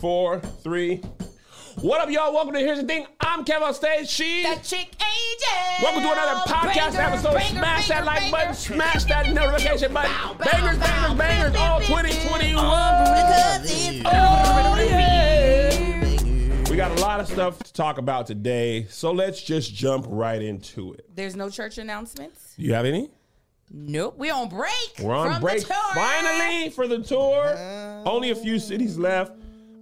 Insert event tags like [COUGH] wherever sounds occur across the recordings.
four, three. What up, y'all? Welcome to Here's the Thing. I'm Kevin on stage. She. The chick angel. Welcome to another podcast Banger, episode. banger, smash that banger, like banger. button, smash that notification button. Bow, bow, bangers, bow, bangers, bangers, bow, all 2021. Oh, yeah. We got a lot of stuff to talk about today, so let's just jump right into it. There's no church announcements. You have any? Nope. We're on break. We're on from break The tour. finally for the tour. Only a few cities left.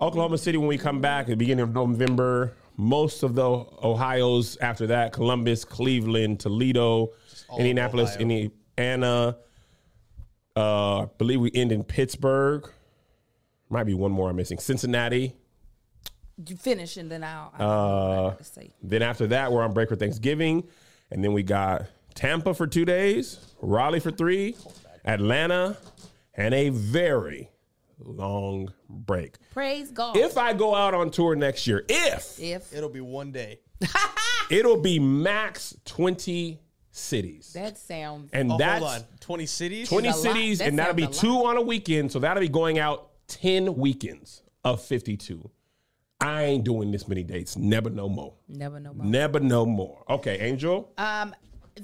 Oklahoma City when we come back at the beginning of November. Most of the Ohio's after that: Columbus, Cleveland, Toledo, Indianapolis, Indiana. Uh, I believe we end in Pittsburgh. Might be one more I'm missing. Cincinnati. You finish and then I'll. I'll Uh, say. Then after that, we're on break for Thanksgiving, and then we got Tampa for two days, Raleigh for three, Atlanta, and a very long break. Praise God. If I go out on tour next year, if if It'll be one day. [LAUGHS] it'll be max twenty cities, that sounds. and Oh, that's hold on. 20 cities? twenty That's a lot. cities, That and that'll be sounds a two on a weekend. So that'll be going out ten weekends of fifty-two. I ain't doing this many dates. Never no more. Never know. More. Never no more. Okay, Angel. Um,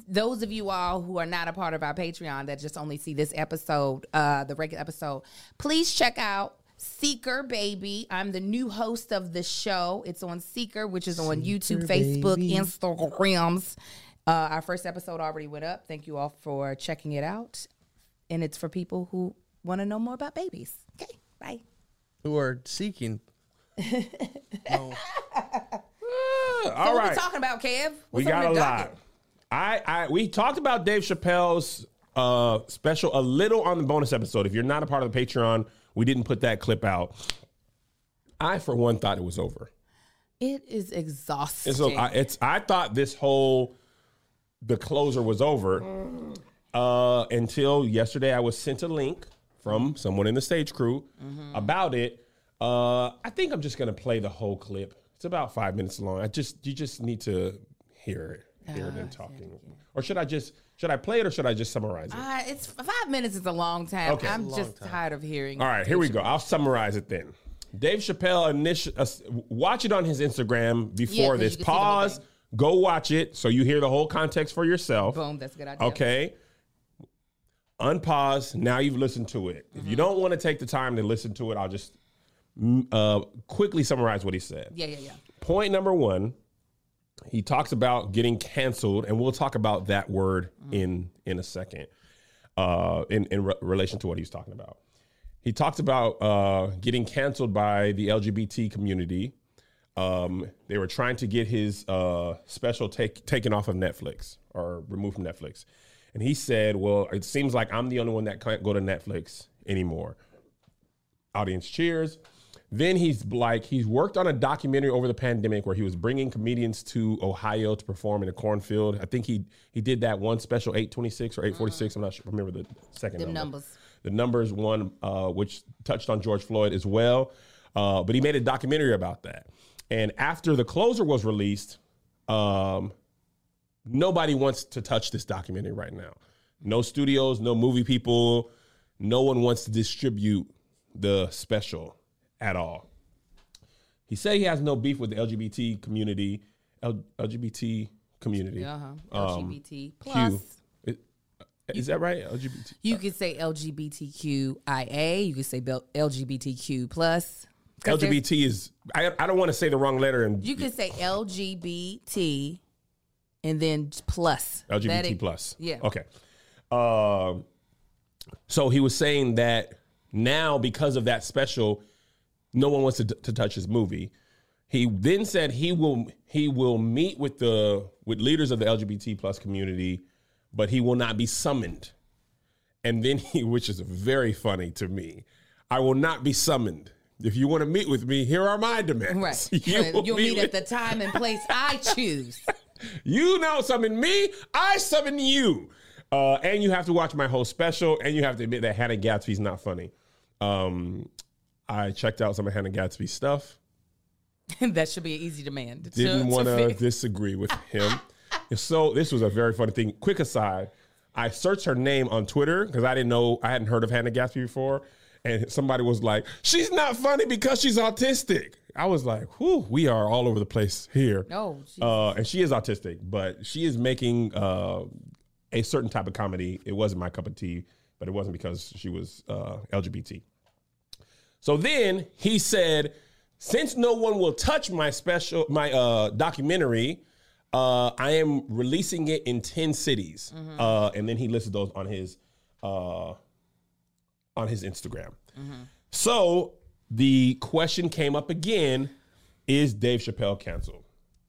those of you all who are not a part of our Patreon that just only see this episode, uh, the regular episode, please check out Seeker Baby. I'm the new host of the show. It's on Seeker, which is on YouTube, Facebook, Instagrams. Uh, our first episode already went up. Thank you all for checking it out. And it's for people who want to know more about babies. Okay, bye. Who are seeking. [LAUGHS] All What right. we talking about, Kev? We What's on got a docket? lot. I, I we talked about Dave Chappelle's uh special a little on the bonus episode. If you're not a part of the Patreon, we didn't put that clip out. I for one thought it was over. It is exhausting. And so I, it's I thought this whole the closer was over uh until yesterday I was sent a link from someone in the stage crew about it. Uh I think I'm just going to play the whole clip. It's about 5 minutes long. I just you just need to hear it. Hear it and talking. Or should I just should I play it or should I just summarize it? Uh, it's five minutes is a long time. Okay. I'm Long just time. tired of hearing. All right, here we go. I'll summarize it then. Dave Chappelle initial uh, watch it on his Instagram Yeah, this. you can see the whole Pause. Go watch it so you hear the whole context for yourself. Boom, that's a good idea. Okay. Unpause. Now you've listened to it. If Mm-hmm. you don't want to take the time to listen to it, I'll just mm, uh, quickly summarize what he said. Yeah, yeah, yeah. Point number one, he talks about getting canceled, and we'll talk about that word in in a second, uh, in in re- relation to what he's talking about. He talks about uh, getting canceled by the LGBT community. Um, they were trying to get his uh, special take, taken off of Netflix or removed from Netflix, and he said, "Well, it seems like I'm the only one that can't go to Netflix anymore." Audience cheers. Then he's like, he's worked on a documentary over the pandemic where he was bringing comedians to Ohio to perform in a cornfield. I think he he did that one special 826 or 846. I'm not sure. Remember the second Them number. numbers. The numbers one, uh, which touched on George Floyd as well. Uh, but he made a documentary about that. And after the closer was released, um, nobody wants to touch this documentary right now. No studios, no movie people, no one wants to distribute the special at all. He said he has no beef with the LGBT community, L- LGBT community. Uh huh. Um, LGBT plus. Is, that right? LGBT. You could say LGBTQIA. You could say LGBTQ plus. LGBT is. I, I don't want to say the wrong letter and You could say LGBT and then plus. LGBT it- plus. Yeah. Okay. Um, so he was saying that now because of that special, no one wants to, to touch his movie. He then said he will he will meet with the with leaders of the LGBT plus community, but he will not be summoned. And then he, [LAUGHS] which is very funny to me, I will not be summoned. if you want to meet with me, here are my demands. Right. [LAUGHS] will You'll meet with- at the time and place I [LAUGHS] choose. You now summon me, I summon you. Uh, and you have to watch my whole special, and you have to admit that Hannah Gadsby's not funny. Um, I checked out some of Hannah Gadsby's stuff. [LAUGHS] that should be an easy demand. Didn't want to disagree with him. so this was a very funny thing. Quick aside, I searched her name on Twitter because I didn't know I hadn't heard of Hannah Gadsby before, and somebody was like, "She's not funny because she's autistic." I was like, "Whew, we are all over the place here." Oh, uh, and she is autistic, but she is making uh, a certain type of comedy. It wasn't my cup of tea, but it wasn't because she was uh, LGBT. So then he said, since no one will touch my special my uh, documentary, uh, I am releasing it in ten cities, uh, and then he listed those on his uh, on his Instagram. So the question came up again: Is Dave Chappelle canceled?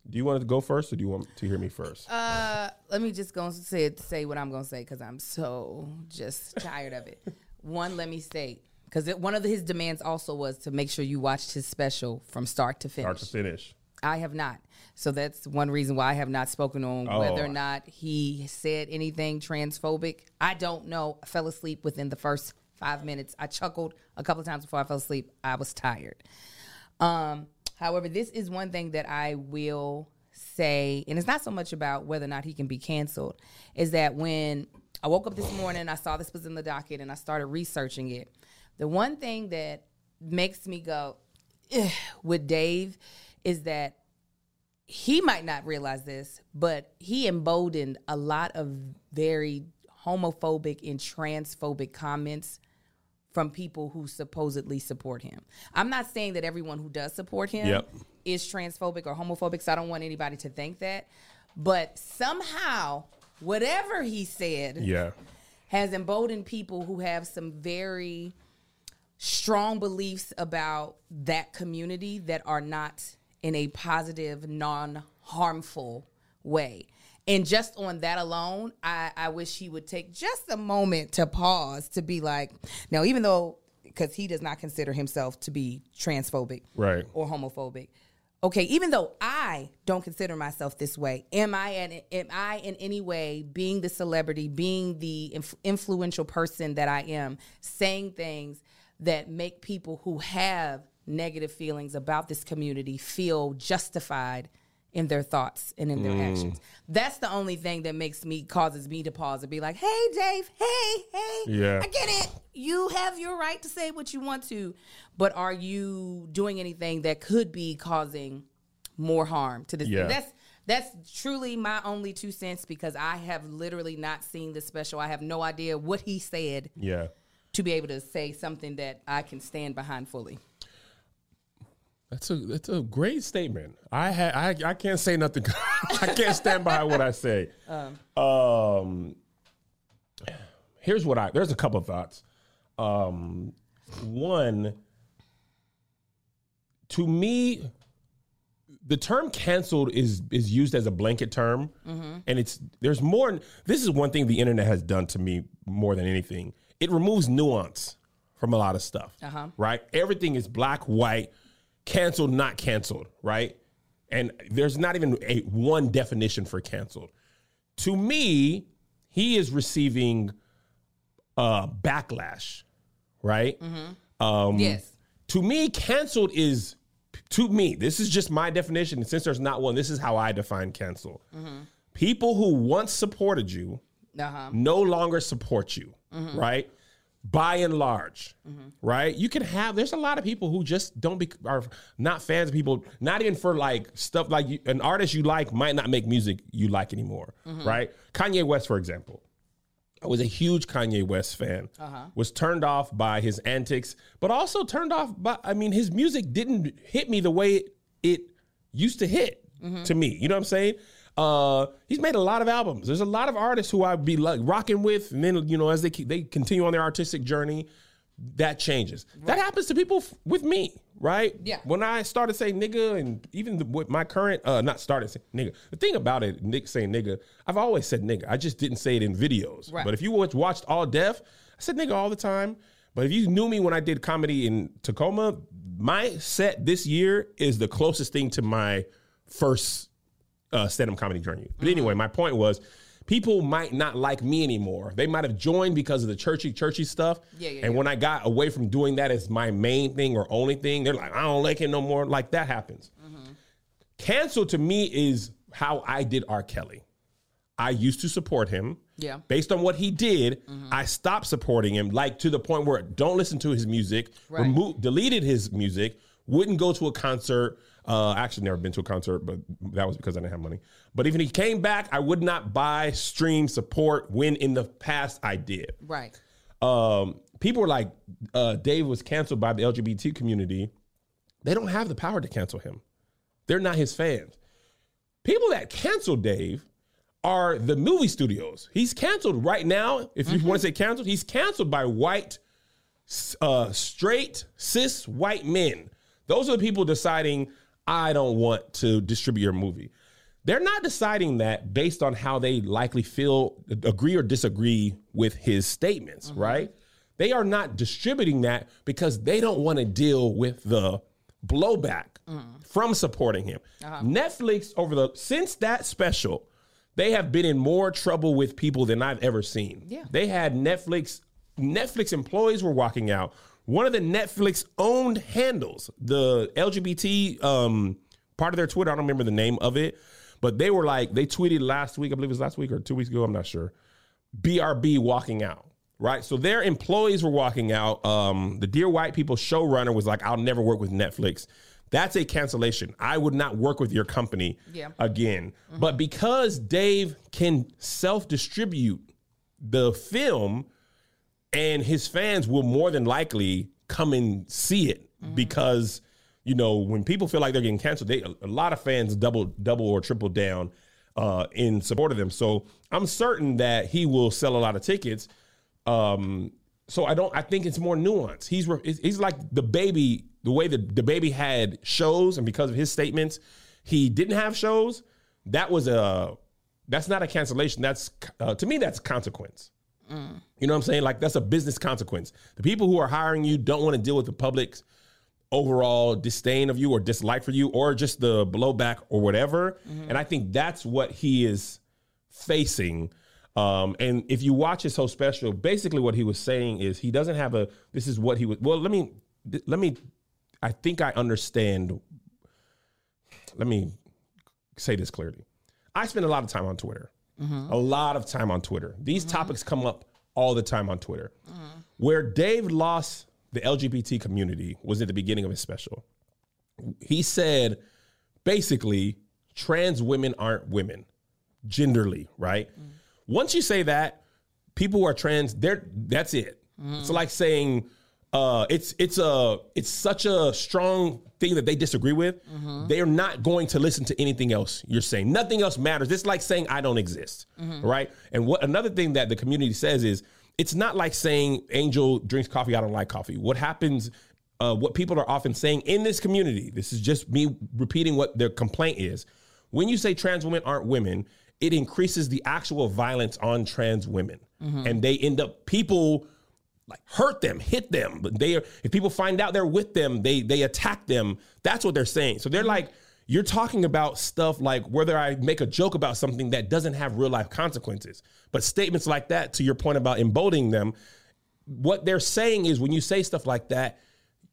Do you want to go first, or do you want to hear me first? Uh, let me just go and say say what I'm gonna say because I'm so just tired of it. One, let me state because one of his demands also was to make sure you watched his special from start to finish. Start to finish. I have not. So that's one reason why I have not spoken on Oh. whether or not he said anything transphobic. I don't know. I fell asleep within the first five minutes. I chuckled a couple of times before I fell asleep. I was tired. Um, however, this is one thing that I will say, and it's not so much about whether or not he can be canceled, is that when I woke up this morning, I saw this was in the docket, and I started researching it. The one thing that makes me go with Dave is that he might not realize this, but he emboldened a lot of very homophobic and transphobic comments from people who supposedly support him. I'm not saying that everyone who does support him Yep. is transphobic or homophobic, so I don't want anybody to think that. But somehow, whatever he said Yeah. has emboldened people who have some very strong beliefs about that community that are not in a positive, non harmful way. And just on that alone, I, I wish he would take just a moment to pause to be like, now, even though, because he does not consider himself to be transphobic Right. or homophobic. Okay, even though I don't consider myself this way, am I an, am I in any way being the celebrity, being the inf- influential person that I am, saying things that make people who have negative feelings about this community feel justified in their thoughts and in their Mm. actions. That's the only thing that makes me causes me to pause and be like, "Hey, Dave. Hey, hey. Yeah. I get it. You have your right to say what you want to, but are you doing anything that could be causing more harm to this? Yeah. That's that's truly my only two cents because I have literally not seen the special. I have no idea what he said Yeah. To be able to say something that I can stand behind fully. That's a that's a great statement. I ha- I I can't say nothing. [LAUGHS] I can't stand behind what I say. Um, here's what I there's a couple of thoughts. Um, one, to me, the term canceled is is used as a blanket term, and it's there's more. This is one thing the internet has done to me more than anything. It removes nuance from a lot of stuff. Right, everything is black, white, canceled, not canceled. Right, and there's not even a one definition for canceled. To me, he is receiving uh, backlash. Right. Um, yes. to me, canceled is to me. This is just my definition. and Since there's not one, this is how I define cancel. People who once supported you Uh-huh. no longer support you, Mm-hmm. right? By and large, mm-hmm. right? You can have. There's a lot of people who just don't be are not fans of people. Not even for like stuff like you, an artist you like might not make music you like anymore, mm-hmm. right? Kanye West, for example. I was a huge Kanye West fan. Uh-huh. Was turned off by his antics, but also turned off by. I mean, his music didn't hit me the way it, it used to hit to me. You know what I'm saying? Uh, he's made a lot of albums. There's a lot of artists who I'd be like rocking with, and then you know as they they continue on their artistic journey, that changes. That happens to people f- with me, right? Yeah. When I started saying nigga, and even the, with my current, uh, not started saying nigga. The thing about it, Nick saying nigga, I've always said nigga. I just didn't say it in videos. Right. But if you watch- watched All Def, I said nigga all the time. But if you knew me when I did comedy in Tacoma, my set this year is the closest thing to my first uh, stand-up comedy journey. But mm-hmm. anyway, my point was people might not like me anymore. They might have joined because of the churchy, churchy stuff. Yeah, yeah, and yeah. when I got away from doing that as my main thing or only thing, they're like, I don't like it no more. Like that happens. Mm-hmm. Cancel to me is how I did R. Kelly. I used to support him. Yeah. Based on what he did, mm-hmm. I stopped supporting him, like to the point where don't listen to his music, Right. deleted his music, wouldn't go to a concert. Uh, actually, never been to a concert, but that was because I didn't have money. But even he came back, I would not buy, stream, support. When in the past I did. Right. Um, people were like, uh, Dave was canceled by the LGBT community. They don't have the power to cancel him. They're not his fans. People that cancel Dave are the movie studios. He's canceled right now. If you want to say canceled, he's canceled by white, uh, straight, cis white men. Those are the people deciding, I don't want to distribute your movie. They're not deciding that based on how they likely feel, agree or disagree with his statements, mm-hmm. right? They are not distributing that because they don't want to deal with the blowback mm. from supporting him. Uh-huh. Netflix over the since that special, they have been in more trouble with people than I've ever seen. Yeah. They had Netflix Netflix employees were walking out. One of the Netflix owned handles, the LGBT um, part of their Twitter, I don't remember the name of it, but they were like, they tweeted last week, I believe it was last week or two weeks ago, I'm not sure. BRB walking out, right? So their employees were walking out. Um, the Dear White People showrunner was like, I'll never work with Netflix. That's a cancellation. I would not work with your company Yeah. again. But because Dave can self distribute the film, and his fans will more than likely come and see it because you know when people feel like they're getting canceled they a lot of fans double double or triple down uh, in support of them. So i'm certain that he will sell a lot of tickets. Um, so i don't i think it's more nuanced. He's re- he's like DaBaby the way that DaBaby had shows and because of his statements he didn't have shows. That was a that's not a cancellation. That's uh, to me that's consequence you know what I'm saying? Like that's a business consequence. The people who are hiring you don't want to deal with the public's overall disdain of you or dislike for you or just the blowback or whatever. And I think that's what he is facing. Um, and if you watch his whole special, basically what he was saying is he doesn't have a. This is what he was. Well, let me let me. I think I understand. Let me say this clearly. I spend a lot of time on Twitter. Mm-hmm. A lot of time on Twitter. These mm-hmm. topics come up all the time on Twitter. Mm-hmm. Where Dave lost the LGBT community was at the beginning of his special. He said basically trans women aren't women genderly, right? Mm. Once you say that, people who are trans, they're that's it. It's mm. like saying uh, it's it's a it's such a strong thing that they disagree with. Mm-hmm. They are not going to listen to anything else you're saying. Nothing else matters. It's like saying I don't exist, mm-hmm. right? And what another thing that the community says is it's not like saying Angel drinks coffee. I don't like coffee. What happens? Uh, what people are often saying in this community. This is just me repeating what their complaint is. When you say trans women aren't women, it increases the actual violence on trans women, mm-hmm. and they end up people like hurt them, hit them. But they are if people find out they're with them, they they attack them. That's what they're saying. So they're mm-hmm. like, you're talking about stuff like whether I make a joke about something that doesn't have real life consequences. But statements like that, to your point about emboldening them, what they're saying is when you say stuff like that,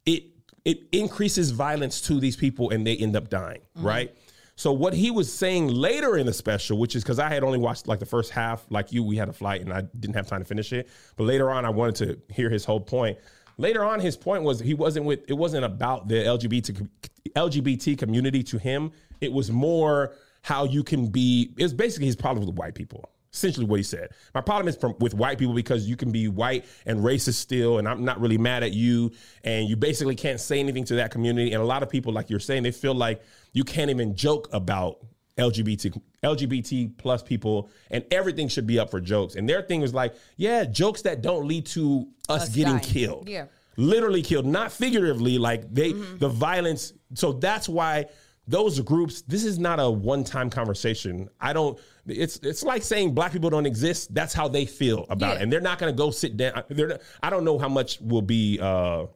it it increases violence to these people and they end up dying, mm-hmm. right? So what he was saying later in the special, which is because I had only watched like the first half, like you, we had a flight and I didn't have time to finish it. But later on, I wanted to hear his whole point. Later on, his point was he wasn't with. It wasn't about the LGBT LGBT community to him. It was more how you can be. It's basically his problem with white people. Essentially, what he said. My problem is from, with white people because you can be white and racist still, and I'm not really mad at you. And you basically can't say anything to that community. And a lot of people, like you're saying, they feel like you can't even joke about LGBT LGBT plus people, and everything should be up for jokes. And their thing was like, yeah, jokes that don't lead to us, Us getting dying. killed Yeah. literally killed, not figuratively. Like they, mm-hmm. the violence. So that's why those groups. This is not a one-time conversation. I don't. It's it's like saying black people don't exist. That's how they feel about it, and they're not going to go sit down. They're. Not, I don't know how much will be. uh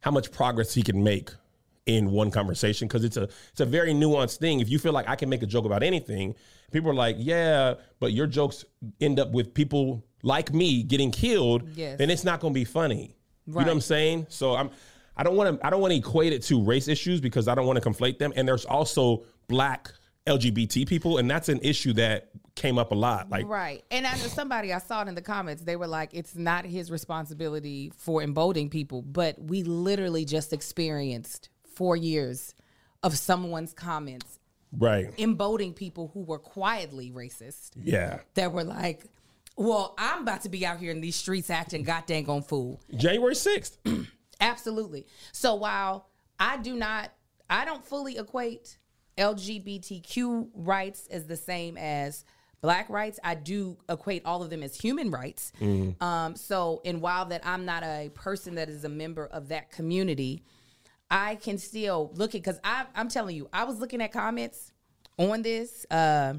how much progress he can make in one conversation because it's a it's a very nuanced thing. If you feel like I can make a joke about anything, people are like, yeah, but your jokes end up with people like me getting killed, Yes. then it's not going to be funny. You know what I'm saying? So I'm I don't want to I don't want to equate it to race issues because I don't want to conflate them. And there's also black LGBT people, and that's an issue that came up a lot. Like Right. And I know somebody I saw it in the comments, they were like, it's not his responsibility for emboldening people, but we literally just experienced four years of someone's comments right, emboldening people who were quietly racist yeah. that were like, well, I'm about to be out here in these streets acting goddamn on fool. January sixth. Absolutely. So while I do not, I don't fully equate LGBTQ rights as the same as black rights. I do equate all of them as human rights. Um, so, and while that I'm not a person that is a member of that community, I can still look at because I'm telling you, I was looking at comments on this uh,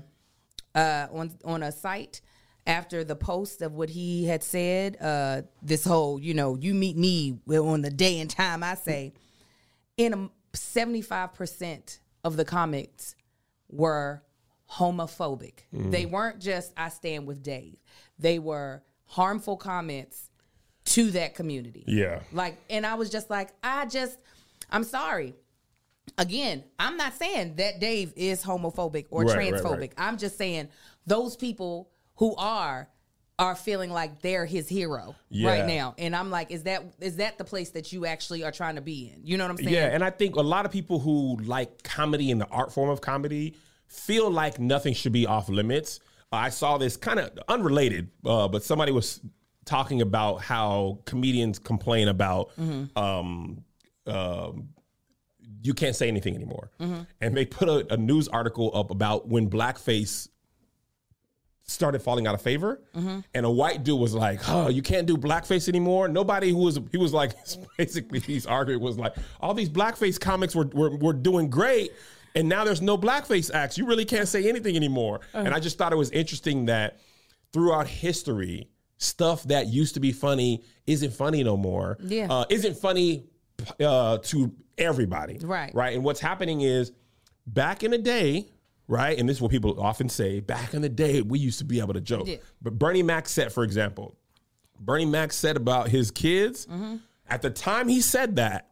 uh, on on a site after the post of what he had said. Uh, this whole, you know, you meet me on the day and time I say, in five percent of the comments were homophobic. They weren't just I stand with Dave. They were harmful comments to that community. Yeah. Like, and I was just like, I just, I'm sorry. Again, I'm not saying that Dave is homophobic or Right, right, transphobic. right. I'm just saying those people who are are feeling like they're his hero Yeah. right now. And I'm like, is that is that the place that you actually are trying to be in? You know what I'm saying? Yeah, and I think a lot of people who like comedy and the art form of comedy feel like nothing should be off limits. I saw this kind of unrelated, uh, but somebody was talking about how comedians complain about um, um, you can't say anything anymore, and they put a, a news article up about when blackface started falling out of favor. And a white dude was like, "Oh, you can't do blackface anymore." Nobody who was he was like [LAUGHS] basically he's arguing was like, "All these blackface comics were were, were doing great." And now there's no blackface acts. You really can't say anything anymore. And I just thought it was interesting that throughout history, stuff that used to be funny isn't funny no more. Yeah. Uh, isn't funny uh, to everybody. Right. Right. And what's happening is back in the day, right? And this is what people often say back in the day, we used to be able to joke. Yeah. But Bernie Mac said, for example, Bernie Mac said about his kids, Mm-hmm. at the time he said that,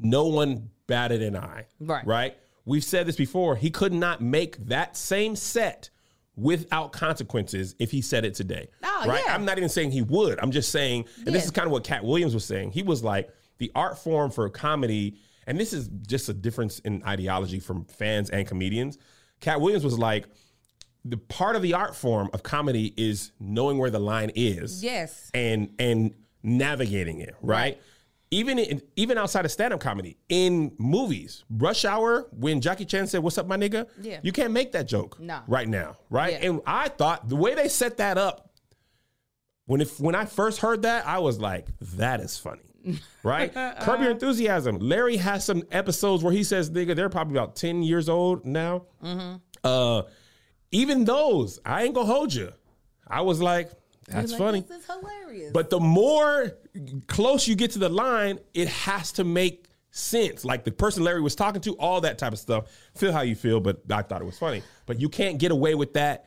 no one batted an eye. Right. Right. We've said this before. He could not make that same set without consequences if he said it today. Oh, right. yeah. I'm not even saying he would. I'm just saying, and this is kind of what Katt Williams was saying. He was like, the art form for comedy, and this is just a difference in ideology from fans and comedians. Katt Williams was like, the part of the art form of comedy is knowing where the line is Yes. and and navigating it right, even in, even outside of stand-up comedy in movies rush hour when jackie chan said what's up my nigga Yeah. you can't make that joke No. right now right Yeah. and i thought the way they set that up when if when i first heard that i was like that is funny right [LAUGHS] curb your enthusiasm larry has some episodes where he says nigga they're probably about 10 years old now Mm-hmm. uh even those i ain't gonna hold you i was like that's Like, funny This is hilarious. but the more close you get to the line, it has to make sense. Like the person Larry was talking to, all that type of stuff. Feel how you feel, but I thought it was funny. But you can't get away with that.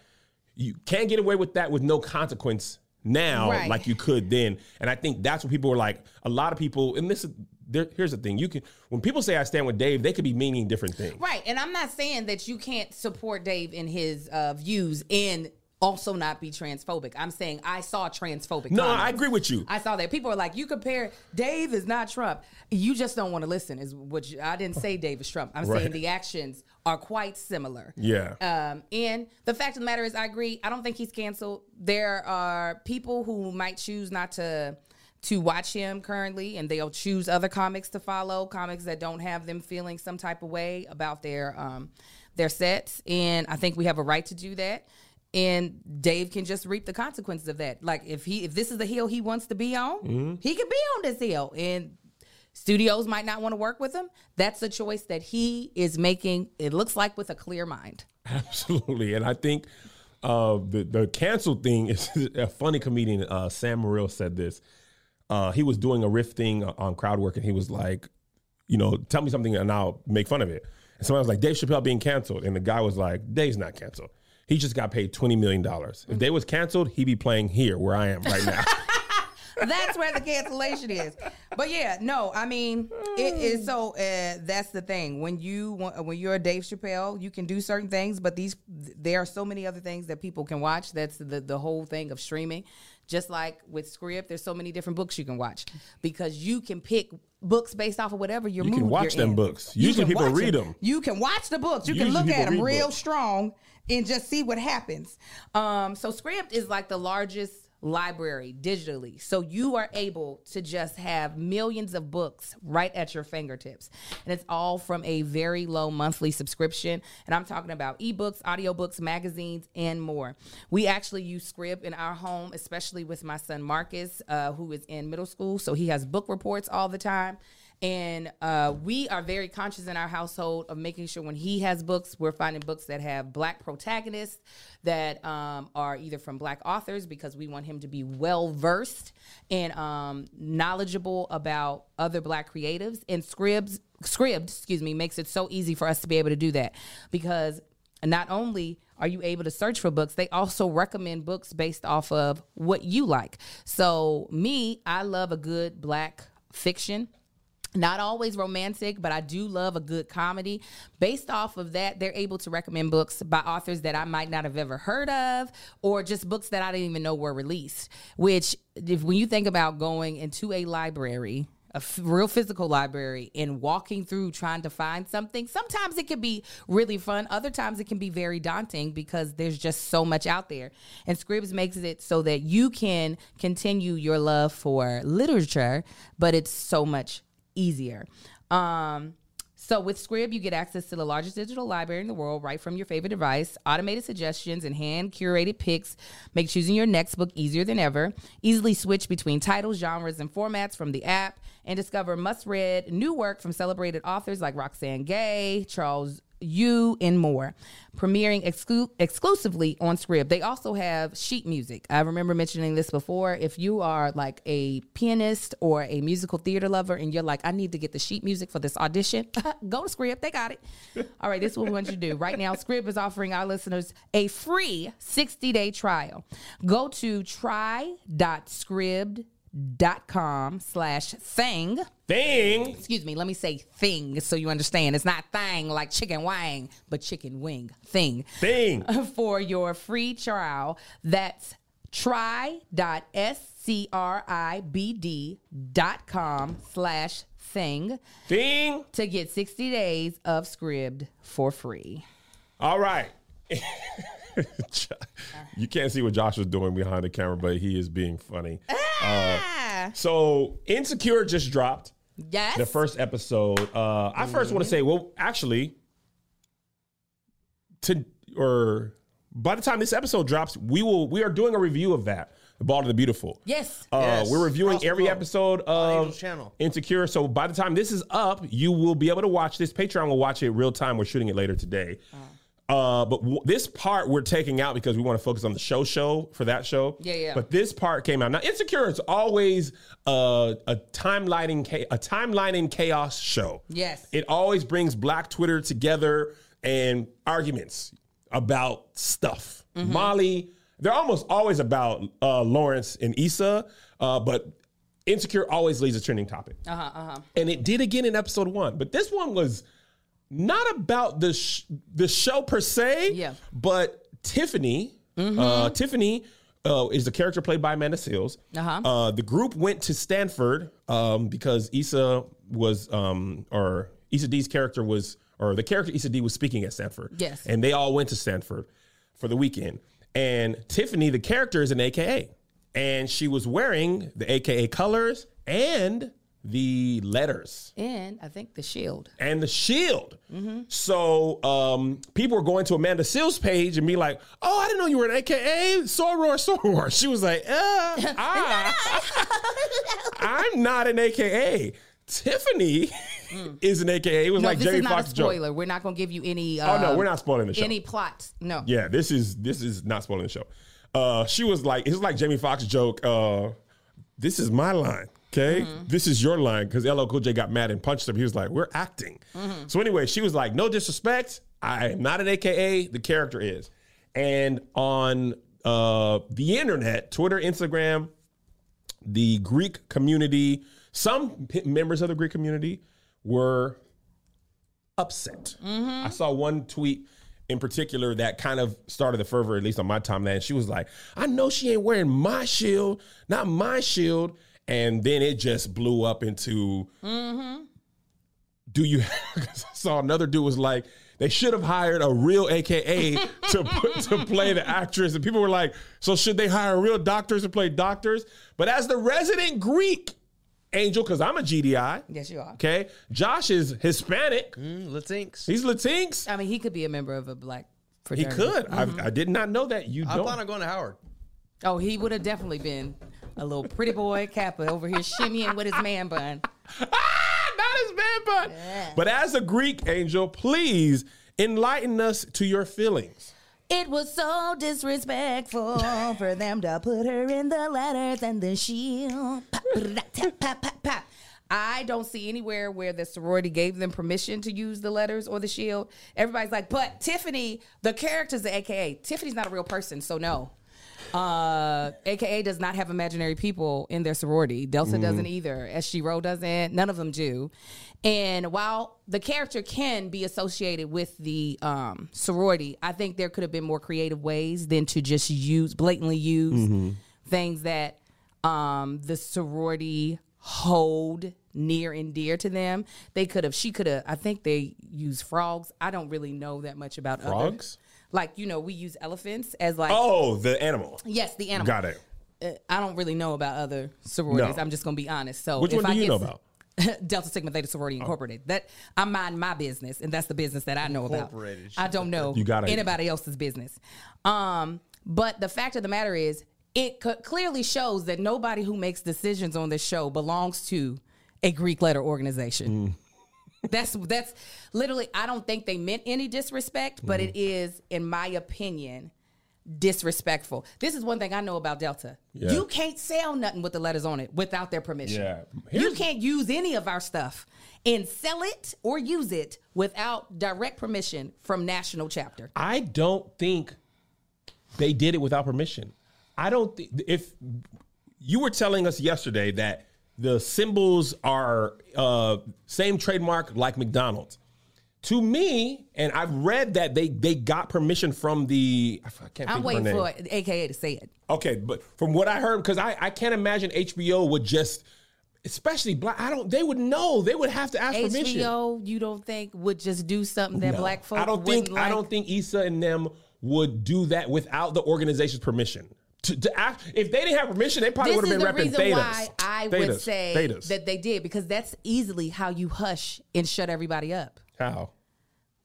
You can't get away with that with no consequence now, Right. like you could then. And I think that's what people were like. A lot of people, and this is there, here's the thing: you can when people say I stand with Dave, they could be meaning different things. Right. And I'm not saying that you can't support Dave in his uh, views and also not be transphobic. I'm saying I saw transphobic. No, comments. I agree with you. I saw that people are like, you compare Dave is not Trump. You just don't want to listen. Is what you, I didn't say. Dave is Trump. I'm Right. saying the actions are quite similar. Yeah. Um, and the fact of the matter is, I agree. I don't think he's canceled. There are people who might choose not to to watch him currently, and they'll choose other comics to follow, comics that don't have them feeling some type of way about their um, their sets. And I think we have a right to do that. And Dave can just reap the consequences of that. Like if he if this is the hill he wants to be on, he could be on this hill. And studios might not want to work with him. That's a choice that he is making. It looks like with a clear mind. Absolutely, and I think uh, the the cancel thing is [LAUGHS] a funny comedian. Uh, Sam Morril said this. uh, he was doing a riff thing on crowd work, and he was like, you know, tell me something and I'll make fun of it. And someone was like, Dave Chappelle being canceled, and the guy was like, Dave's not canceled. He just got paid twenty million dollars. If Dave was canceled, he'd be playing here where I am right now. [LAUGHS] that's where the cancellation is. But yeah, no, I mean, it is so. Uh, that's the thing when you when you're a Dave Chappelle, you can do certain things, but these there are so many other things that people can watch. That's the the whole thing of streaming. Just like with Scribd, there's so many different books you can watch because you can pick books based off of whatever your You mood can watch them in. books. You Usually people read them. them. You can watch the books. You can look at them real books. strong and just see what happens. Um, so Scribd is like the largest library digitally. So you are able to just have millions of books right at your fingertips. And it's all from a very low monthly subscription. And I'm talking about ebooks, audiobooks, magazines, and more. We actually use Scribd in our home, especially with my son Marcus, uh, who is in middle school. So he has book reports all the time. And uh, we are very conscious in our household of making sure when he has books, we're finding books that have black protagonists that um, are either from black authors because we want him to be well versed and um, knowledgeable about other black creatives. And Scribs, Scribd, excuse me, makes it so easy for us to be able to do that because not only are you able to search for books, they also recommend books based off of what you like. So, me, I love a good black fiction not always romantic, but I do love a good comedy. Based off of that, they're able to recommend books by authors that I might not have ever heard of, or just books that I didn't even know were released. Which, if when you think about going into a library, a f- real physical library, and walking through trying to find something, sometimes it can be really fun. Other times it can be very daunting because there's just so much out there. And Scribs makes it so that you can continue your love for literature, but it's so much easier. Um, so with Scribd, you get access to the largest digital library in the world right from your favorite device. Automated suggestions and hand curated picks make choosing your next book easier than ever. Easily switch between titles, genres, and formats from the app and discover must read new work from celebrated authors like Roxane Gay, Charles Yu and more premiering exclu- exclusively on Scribd. they also have sheet music. I remember mentioning this before. If you are like a pianist or a musical theater lover and you're like i need to get the sheet music for this audition [LAUGHS] go to Scribd. they got it. All right this is what we want you to do. Right now Scribd is offering our listeners a free 60-day trial. Go to try.scribd.com slash thing Thing. excuse me, let me say thing so you understand. It's not thing like chicken wang, but chicken wing thing. Thing. [LAUGHS] For your free trial, that's try.scribd.com slash thing Thing. to get 60 days of Scribd for free. All right. [LAUGHS] [LAUGHS] you can't see what Josh is doing behind the camera, but he is being funny. Ah, So, Insecure just dropped yes. the first episode. Uh, I first want to say, well, actually, to or by the time this episode drops, we will we are doing a review of that, The Ball to the Beautiful. Yes. Uh, Yes. We're reviewing Across the every episode of channel. Insecure. So by the time this is up, you will be able to watch this. Patreon will watch it real time. We're shooting it later today. Uh, but w- this part we're taking out because we want to focus on the show show for that show. Yeah, yeah. But this part came out. Now, Insecure is always uh, a timelining cha- a timelining chaos show. Yes. It always brings Black Twitter together and arguments about stuff. Mm-hmm. Molly, they're almost always about uh, Lawrence and Issa, uh, but Insecure always leads a trending topic. Uh-huh, uh-huh. And it did again in episode one. But this one was not about the sh- the show per se. Yeah. Mm-hmm. But Tiffany, uh, Tiffany uh, is the character played by Amanda Seales. Uh-huh. Uh, the group went to Stanford um, because Issa was, um, or Issa D's character was, or the character Issa D was speaking at Stanford. Yes. And they all went to Stanford for the weekend. And Tiffany, the character, is an AKA. And she was wearing the AKA colors and the letters And I think the shield. and the shield. So um, people were going to Amanda Seales' page and be like, "Oh, I didn't know you were an AKA Soror Soror." She was like, uh, I, [LAUGHS] I'm not an AKA. Tiffany is an AKA. It was No, like Jamie is not a Foxx joke. We're not going to give you any. Oh no, um, we're not spoiling the show. Any plots. No. Yeah, this is this is not spoiling the show. Uh, she was like, it's like Jamie Foxx joke. Uh, this is my line. Okay, this is your line because LL Cool J got mad and punched him. He was like, "We're acting." So anyway, she was like, "No disrespect, I am not an AKA. The character is." And on uh, the internet, Twitter, Instagram, the Greek community, some p- members of the Greek community were upset. I saw one tweet in particular that kind of started the fervor, at least on my timeline. She was like, I know she ain't wearing my shield, not my shield. And then it just blew up into do you [LAUGHS] I saw another dude was like they should have hired a real AKA to put, [LAUGHS] to play the actress and people were like so should they hire real doctors to play doctors but as the resident Greek angel cuz I'm a GDI Yes, you are. okay Josh is Hispanic Mm, Latinx. he's Latinx I mean, he could be a member of a black fraternity. he fraternity. could I, I did not know that you I don't plan on going to Howard. Oh, he would have definitely been a little pretty boy Kappa over here shimmying with his man bun. [LAUGHS] ah, not his man bun. But as a Greek angel, please enlighten us to your feelings. It was so disrespectful for them to put her in the letters and the shield. Pop, pop, pop, pop, pop. I don't see anywhere where the sorority gave them permission to use the letters or the shield. Everybody's like, but Tiffany, the character's the AKA. Tiffany's not a real person, so no. Uh, AKA does not have imaginary people in their sorority. Delta doesn't either. SGRO doesn't. None of them do. And while the character can be associated with the um, sorority, I think there could have been more creative ways than to just use blatantly use things that um, the sorority hold near and dear to them. They could have. She could have. I think they use frogs. I don't really know that much about other- Frogs? like you know, we use elephants as like Oh, the animal. yes, the animal. Got it. Uh, I don't really know about other sororities. No. I'm just gonna be honest. So Which if one do I you get know about? Oh. [LAUGHS] Delta Sigma Theta Sorority Incorporated. That I mind my business, and that's the business that I know about. I don't know You gotta- anybody else's business. Um, but the fact of the matter is, it co- clearly shows that nobody who makes decisions on this show belongs to a Greek letter organization. Mm. [LAUGHS] That's that's literally. I don't think they meant any disrespect, but Mm. it is, in my opinion, disrespectful. This is one thing I know about Delta. Yeah. You can't sell nothing with the letters on it without their permission. Yeah. You can't use any of our stuff and sell it or use it without direct permission from national chapter. I don't think they did it without permission. I don't think if you were telling us yesterday that the symbols are uh, same trademark like McDonald's. To me, and I've read that they they got permission from the I can't I'm waiting for. AKA to say it. Okay, but from what I heard, because I, I can't imagine HBO would just, especially black. I don't. They would know. They would have to ask permission. HBO, you don't think would just do something that No. black folks? I don't think like? I don't think Issa and them would do that without the organization's permission. To, to act, if they didn't have permission, they probably would is have been repping reason Thetas. why I would say Thetas. that they did because that's easily how you hush and shut everybody up. how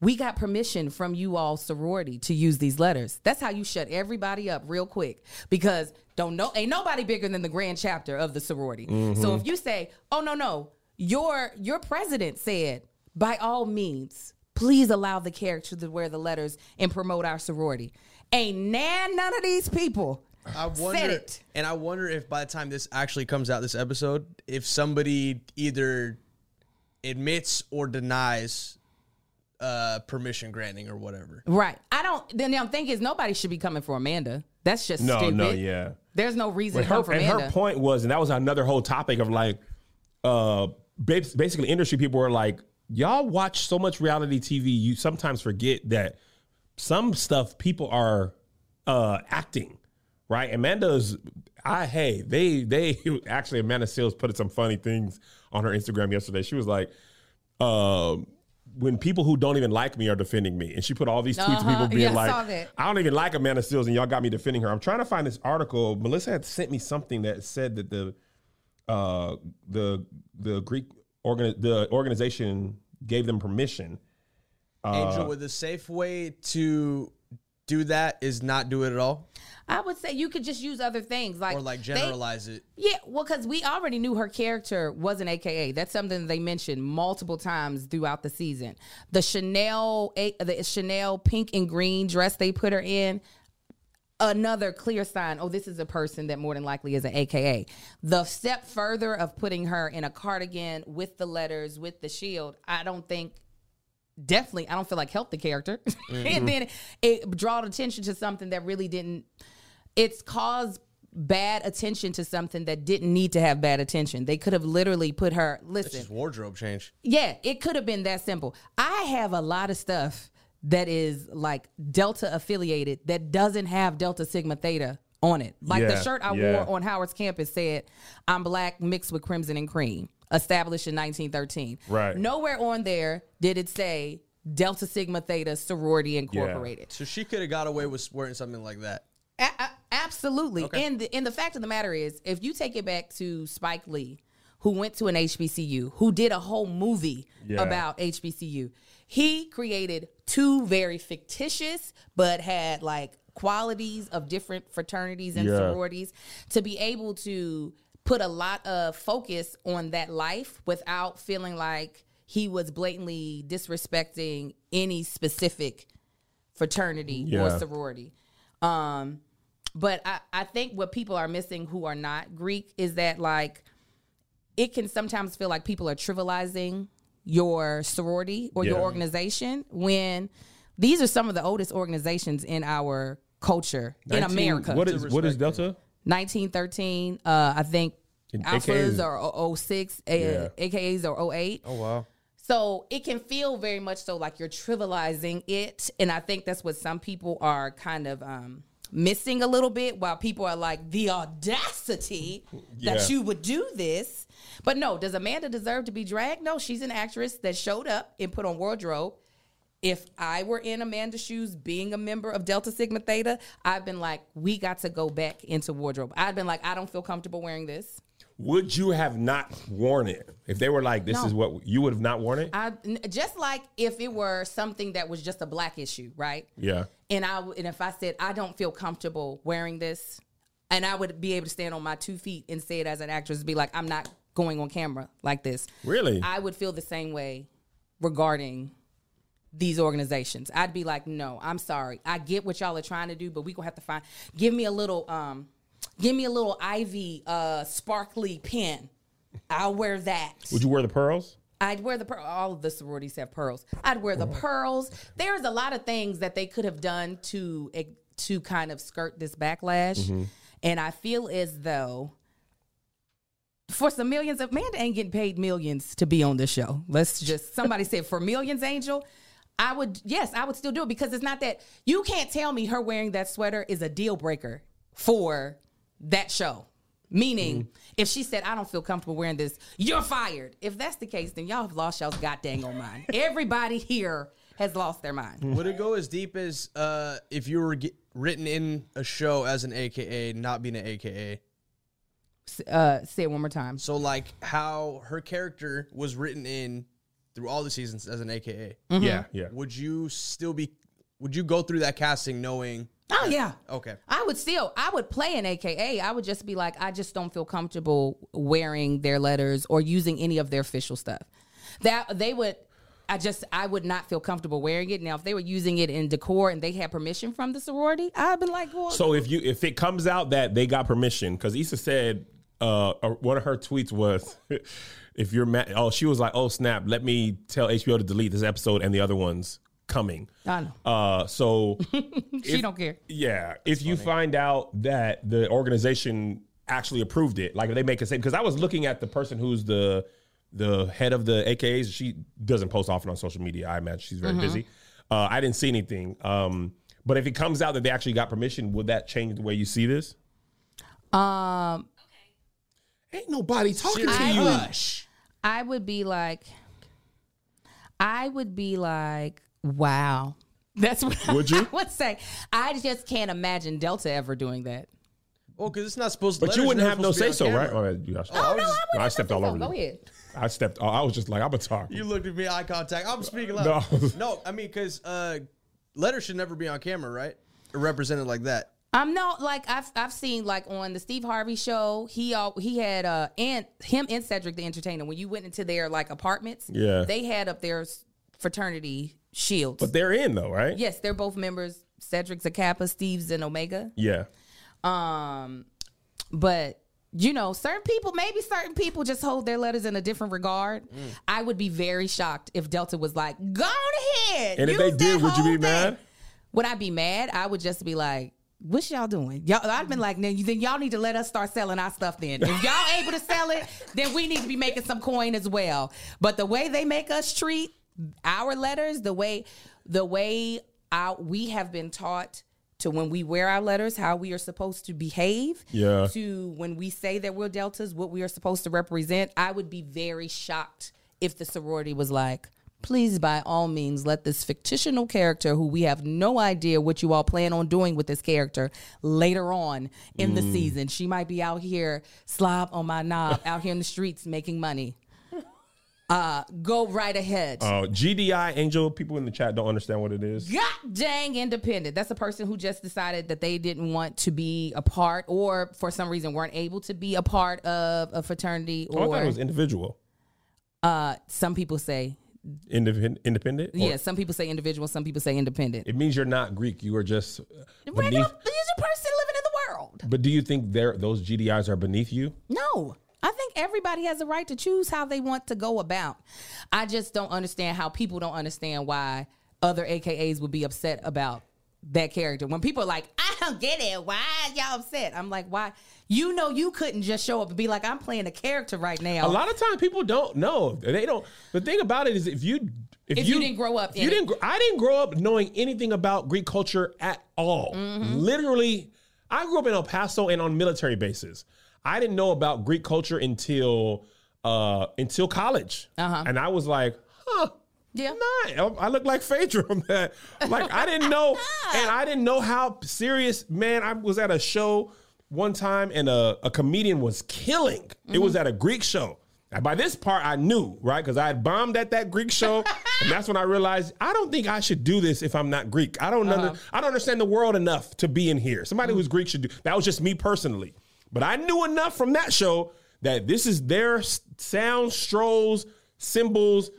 We got permission from you all sorority to use these letters. That's how you shut everybody up real quick because don't know ain't nobody bigger than the grand chapter of the sorority. Mm-hmm. So if you say, "Oh no, no, your your president said by all means, please allow the character to wear the letters and promote our sorority." Ain't nan none of these people I wonder, said it. and I wonder if by the time this actually comes out, this episode, if somebody either admits or denies uh, permission granting or whatever. Right. I don't Then the damn thing is nobody should be coming for Amanda. That's just no, stupid. no, yeah. There's no reason But her, for and Amanda. her point was, and that was another whole topic of like, uh, basically industry people were like, y'all watch so much reality TV, you sometimes forget that some stuff people are uh acting, right? Amanda's, I hey, they they [LAUGHS] actually Amanda Seales put some funny things on her Instagram yesterday. She was like, um. When people who don't even like me are defending me, and she put all these tweets of Uh-huh. people being Yeah, like, saw. I don't even like Amanda Seales, and y'all got me defending her. I'm trying to find this article. Melissa had sent me something that said that the uh, the the Greek organ the organization gave them permission. Angel, with a safe way to do that is not do it at all, I would say you could just use other things like or like they- generalize it. Yeah, well, because we already knew her character was an AKA. That's something they mentioned multiple times throughout the season. The Chanel, the Chanel pink and green dress they put her in. another clear sign oh this is a person that more than likely is an aka the step further of putting her in a cardigan with the letters with the shield i don't think definitely i don't feel like helped the character [LAUGHS] mm-hmm. and then it drawed attention to something that really didn't it's caused bad attention to something that didn't need to have bad attention they could have literally put her listen wardrobe change. yeah, it could have been that simple. I have a lot of stuff that is like Delta affiliated that doesn't have Delta Sigma Theta on it. Like the shirt I yeah. wore on Howard's campus said, I'm black mixed with crimson and cream, established in 1913. Right. Nowhere on there did it say Delta Sigma Theta Sorority Incorporated. So she could have got away with wearing something like that. A- a- absolutely. And the, and the fact of the matter is, if you take it back to Spike Lee, who went to an HBCU, who did a whole movie Yeah. about HBCU, he created two very fictitious but had like qualities of different fraternities and Yeah. sororities to be able to put a lot of focus on that life without feeling like he was blatantly disrespecting any specific fraternity or sorority. Um, but I, I think what people are missing who are not Greek is that like it can sometimes feel like people are trivializing your sorority or your organization when these are some of the oldest organizations in our culture in America. What is what is Delta? 1913, uh, I think And alphas AKAs. are 06, Yeah. AKAs are 08. Oh wow. So it can feel very much so like you're trivializing it. And I think that's what some people are kind of um, missing a little bit, while people are like, the audacity Yeah. that you would do this. But no, does Amanda deserve to be dragged? No, she's an actress that showed up and put on wardrobe. If I were in Amanda's shoes, being a member of Delta Sigma Theta, I've been like, we got to go back into wardrobe. I've been like, I don't feel comfortable wearing this. Would you have not worn it if they were like, "This No. is what you would have not worn it"? I just like if it were something that was just a black issue, right? yeah. And I and if I said I don't feel comfortable wearing this, and I would be able to stand on my two feet and say it as an actress, be like, I'm not going on camera like this. Really? I would feel the same way regarding these organizations. I'd be like, no, I'm sorry. I get what y'all are trying to do, but we gonna have to find. Give me a little, um, give me a little Ivy, uh, sparkly pen. I'll wear that. Would you wear the pearls? I'd wear the pearl. All of the sororities have pearls. I'd wear the pearls. There's a lot of things that they could have done to eh, to kind of skirt this backlash, and I feel as though for some millions of Amanda ain't getting paid millions to be on this show. Let's just somebody said for millions, Angel. I would yes, I would still do it because it's not that you can't tell me her wearing that sweater is a deal breaker for that show. Meaning, if she said, I don't feel comfortable wearing this, you're fired. If that's the case, then y'all have lost y'all's goddamn mind. [LAUGHS] Everybody here has lost their mind. Would it go as deep as uh, if you were get, written in a show as an AKA, not being an AKA? Uh, say it one more time. So like how her character was written in through all the seasons as an AKA. Yeah, yeah. Would you still be? Would you go through that casting knowing? Oh, yeah. Okay. I would still, I would play an AKA. I would just be like, I just don't feel comfortable wearing their letters or using any of their official stuff. That they would, I just, I would not feel comfortable wearing it. Now, if they were using it in decor and they had permission from the sorority, I'd been like, well, So if you if it comes out that they got permission, because Issa said uh, uh, one of her tweets was, [LAUGHS] if you're mad, oh she was like, oh snap, let me tell HBO to delete this episode and the other ones coming. I know. Uh, so [LAUGHS] she don't care. yeah, if you find out that the organization actually approved it, like if they make a statement, because I was looking at the person who's the the head of the AKAs. She doesn't post often on social media. I imagine she's very busy. Uh, I didn't see anything. Um, but if it comes out that they actually got permission, would that change the way you see this? Um, Ain't nobody talking to I you. would, I would be like, I would be like, wow. That's what [LAUGHS] Would you? I would say. I just can't imagine Delta ever doing that. Well, because it's not supposed. To. But you wouldn't have no say supposed to be so, on right? camera. Oh, you guys- Oh, no, I, No, I stepped all over Go you. ahead. I stepped. I was just like, I'm a talk. You looked at me, eye contact. I'm speaking loud. No. No, I mean, because uh, letters should never be on camera, right? Or represented like that. I'm not like I've I've seen like on the Steve Harvey show. He all he had uh and him and Cedric the Entertainer. When you went into their like apartments, Yeah. they had up their fraternity shields. But they're in though, right? yes, they're both members Cedric's a Kappa, Steve's an Omega. Yeah. Um, but you know, certain people, maybe certain people just hold their letters in a different regard. Mm. I would be very shocked if Delta was like, "Go ahead." And if they did, would you be thing." mad? Would I be mad? I would just be like, "What y'all doing?" Y'all, I've been like, "Then then y'all need to let us start selling our stuff. Then, if y'all [LAUGHS] able to sell it, then we need to be making some coin as well." But the way they make us treat our letters, the way the way our, we have been taught to when we wear our letters, how we are supposed to behave. Yeah. To when we say that we're deltas, what we are supposed to represent. I would be very shocked if the sorority was like. Please, by all means, let this fictional character, who we have no idea what you all plan on doing with this character later on in the season, she might be out here slob on my knob, out here in the streets making money. Uh, go right ahead. Uh, GDI Angel. People in the chat don't understand what it is. God dang independent. That's a person who just decided that they didn't want to be a part or for some reason weren't able to be a part of a fraternity Oh, I thought it or was individual. uh some people say Independent. Independent. Or- yeah, some people say individual, some people say independent. It means you're not Greek. You are just Regular beneath. you're a person living in the world. But do you think they're, those GDIs are beneath you? No. I think everybody has a right to choose how they want to go about. I just don't understand how people don't understand why other AKAs would be upset about that character. When people are like, I [LAUGHS] don't get it. Why are y'all upset? I'm like, why? You know, you couldn't just show up and be like, I'm playing a character right now. A lot of times people don't know. They don't. The thing about it is, if you If you didn't grow up you it. didn't. I didn't grow up knowing anything about Greek culture at all. Mm-hmm. Literally, I grew up in El Paso and on military bases. I didn't know about Greek culture until uh until college, Uh-huh. and I was like, huh. Yeah. Nah, um, I look like Phaedra on that. Like I didn't know, [LAUGHS] and I didn't know how serious. Man, I was at a show one time, and a, a comedian was killing. It was mm-hmm. at a Greek show. And by this part, I knew right because I had bombed at that Greek show, [LAUGHS] and that's when I realized I don't think I should do this if I'm not Greek. I don't under, uh-huh. I don't understand the world enough to be in here. Somebody who's mm. Greek should do. That was just me personally, but I knew enough from that show that this is their sound strolls symbols.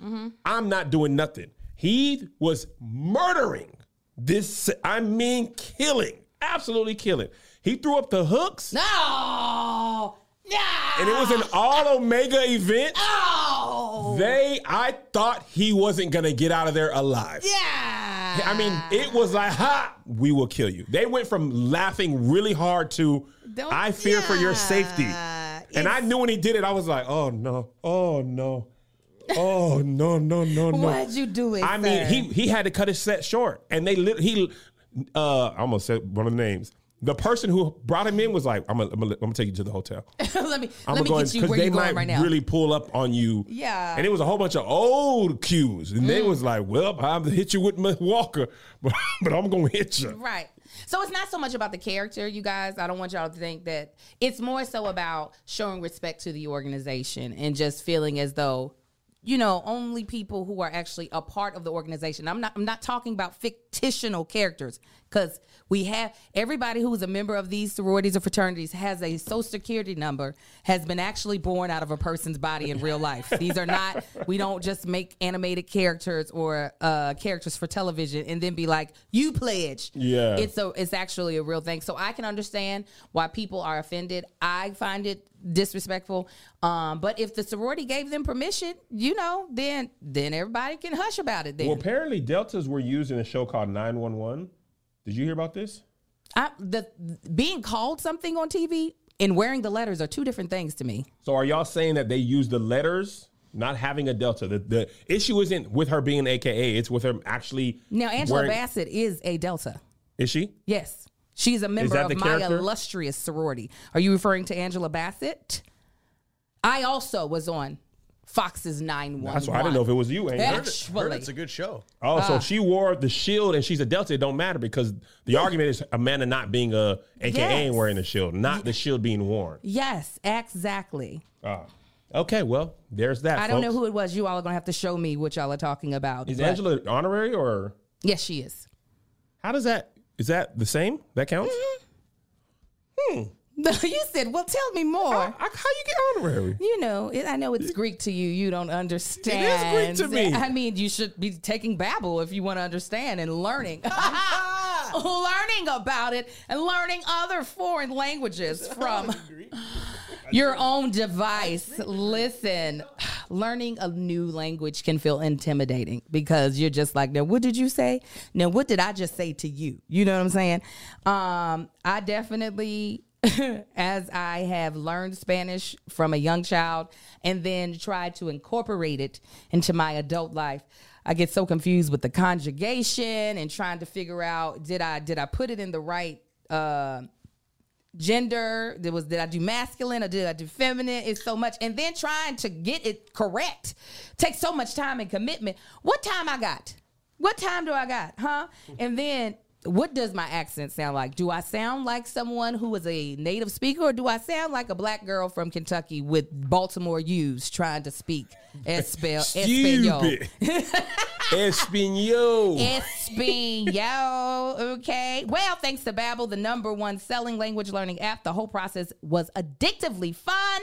I'm not doing nothing. He was murdering this. I mean, killing, absolutely killing. He threw up the hooks, No. No. and it was an all Omega event. Oh. They, I thought he wasn't gonna get out of there alive. Yeah. I mean, it was like, ha, we will kill you. They went from laughing really hard to, Don't- I fear for your safety. Yeah. And I knew when he did it, I was like, oh no, oh no, oh no, no, no, no. Why'd you do it? I mean, he he had to cut his set short, and they lit, he uh I almost said one of the names. The person who brought him in was like, I'm gonna, I'm gonna, I'm gonna take you to the hotel. [LAUGHS] let me I'm let me gonna get you because where they you're going might right now. really pull up on you. Yeah. Mm. and it was a whole bunch of old Ques, and they was like, well, I'm gonna hit you with my Walker, [LAUGHS] but, but I'm gonna hit you. Right. So it's not so much about the character, you guys. I don't want y'all to think that it's more so about showing respect to the organization and just feeling as though you know only people who are actually a part of the organization. I'm not I'm not talking about fictional characters cuz we have everybody who is a member of these sororities or fraternities has a social security number has been actually born out of a person's body in real life. These are not we don't just make animated characters or uh characters for television and then be like you pledge. Yeah. It's so it's actually a real thing. So I can understand why people are offended. I find it disrespectful. Um, but if the sorority gave them permission, you know, then then everybody can hush about it. Then Well, apparently deltas were used in a show called 911. Did you hear about this? I, the being called something on TV and wearing the letters are two different things to me. So are y'all saying that they use the letters, not having a delta? The, the issue isn't with her being AKA; it's with her actually. Now Angela wearing- Bassett is a Delta. is she? Yes. She's a member of my character? illustrious sorority. Are you referring to Angela Bassett? I also was on Fox's 911. That's why I didn't know if it was you. Angel. Heard Actually. it's a good show. Oh, Ah. so she wore the shield and she's a delta. It don't matter because the argument is Amanda not being a AKA and Yes. wearing the shield, not the shield being worn. Yes, exactly. Ah. Okay, well, there's that. I don't know who it was. You all are going to have to show me what y'all are talking about. is but- Angela honorary or Yes, she is. how does that? Is that the same? That counts? [LAUGHS] you said, well, tell me more. I- how you get honorary? you know, it, I know it's Greek to you. You don't understand. It is Greek to me. I mean, you should be taking Babbel if you want to understand and learning. [LAUGHS] [LAUGHS] learning about it and learning other foreign languages from your own device. Listen, [SIGHS] learning a new language can feel intimidating because you're just like, now, what did you say? Now, what did I just say to you? You know what I'm saying? Um, I definitely. [LAUGHS] as I have learned Spanish from a young child and then tried to incorporate it into my adult life, I get so confused with the conjugation and trying to figure out did I did I put it in the right uh, gender? Did was did I do masculine or did I do feminine? It's so much, and then trying to get it correct takes so much time and commitment. What time I got? What time do I got? Huh? And then what does my accent sound like? Do I sound like someone who is a native speaker, or do I sound like a black girl from Kentucky with Baltimore U's trying to speak [LAUGHS] Espanol? Stupid. [LAUGHS] [LAUGHS] Espanol. Espanol. Okay. Well, thanks to Babbel, the number one selling language learning app, the whole process was addictively fun,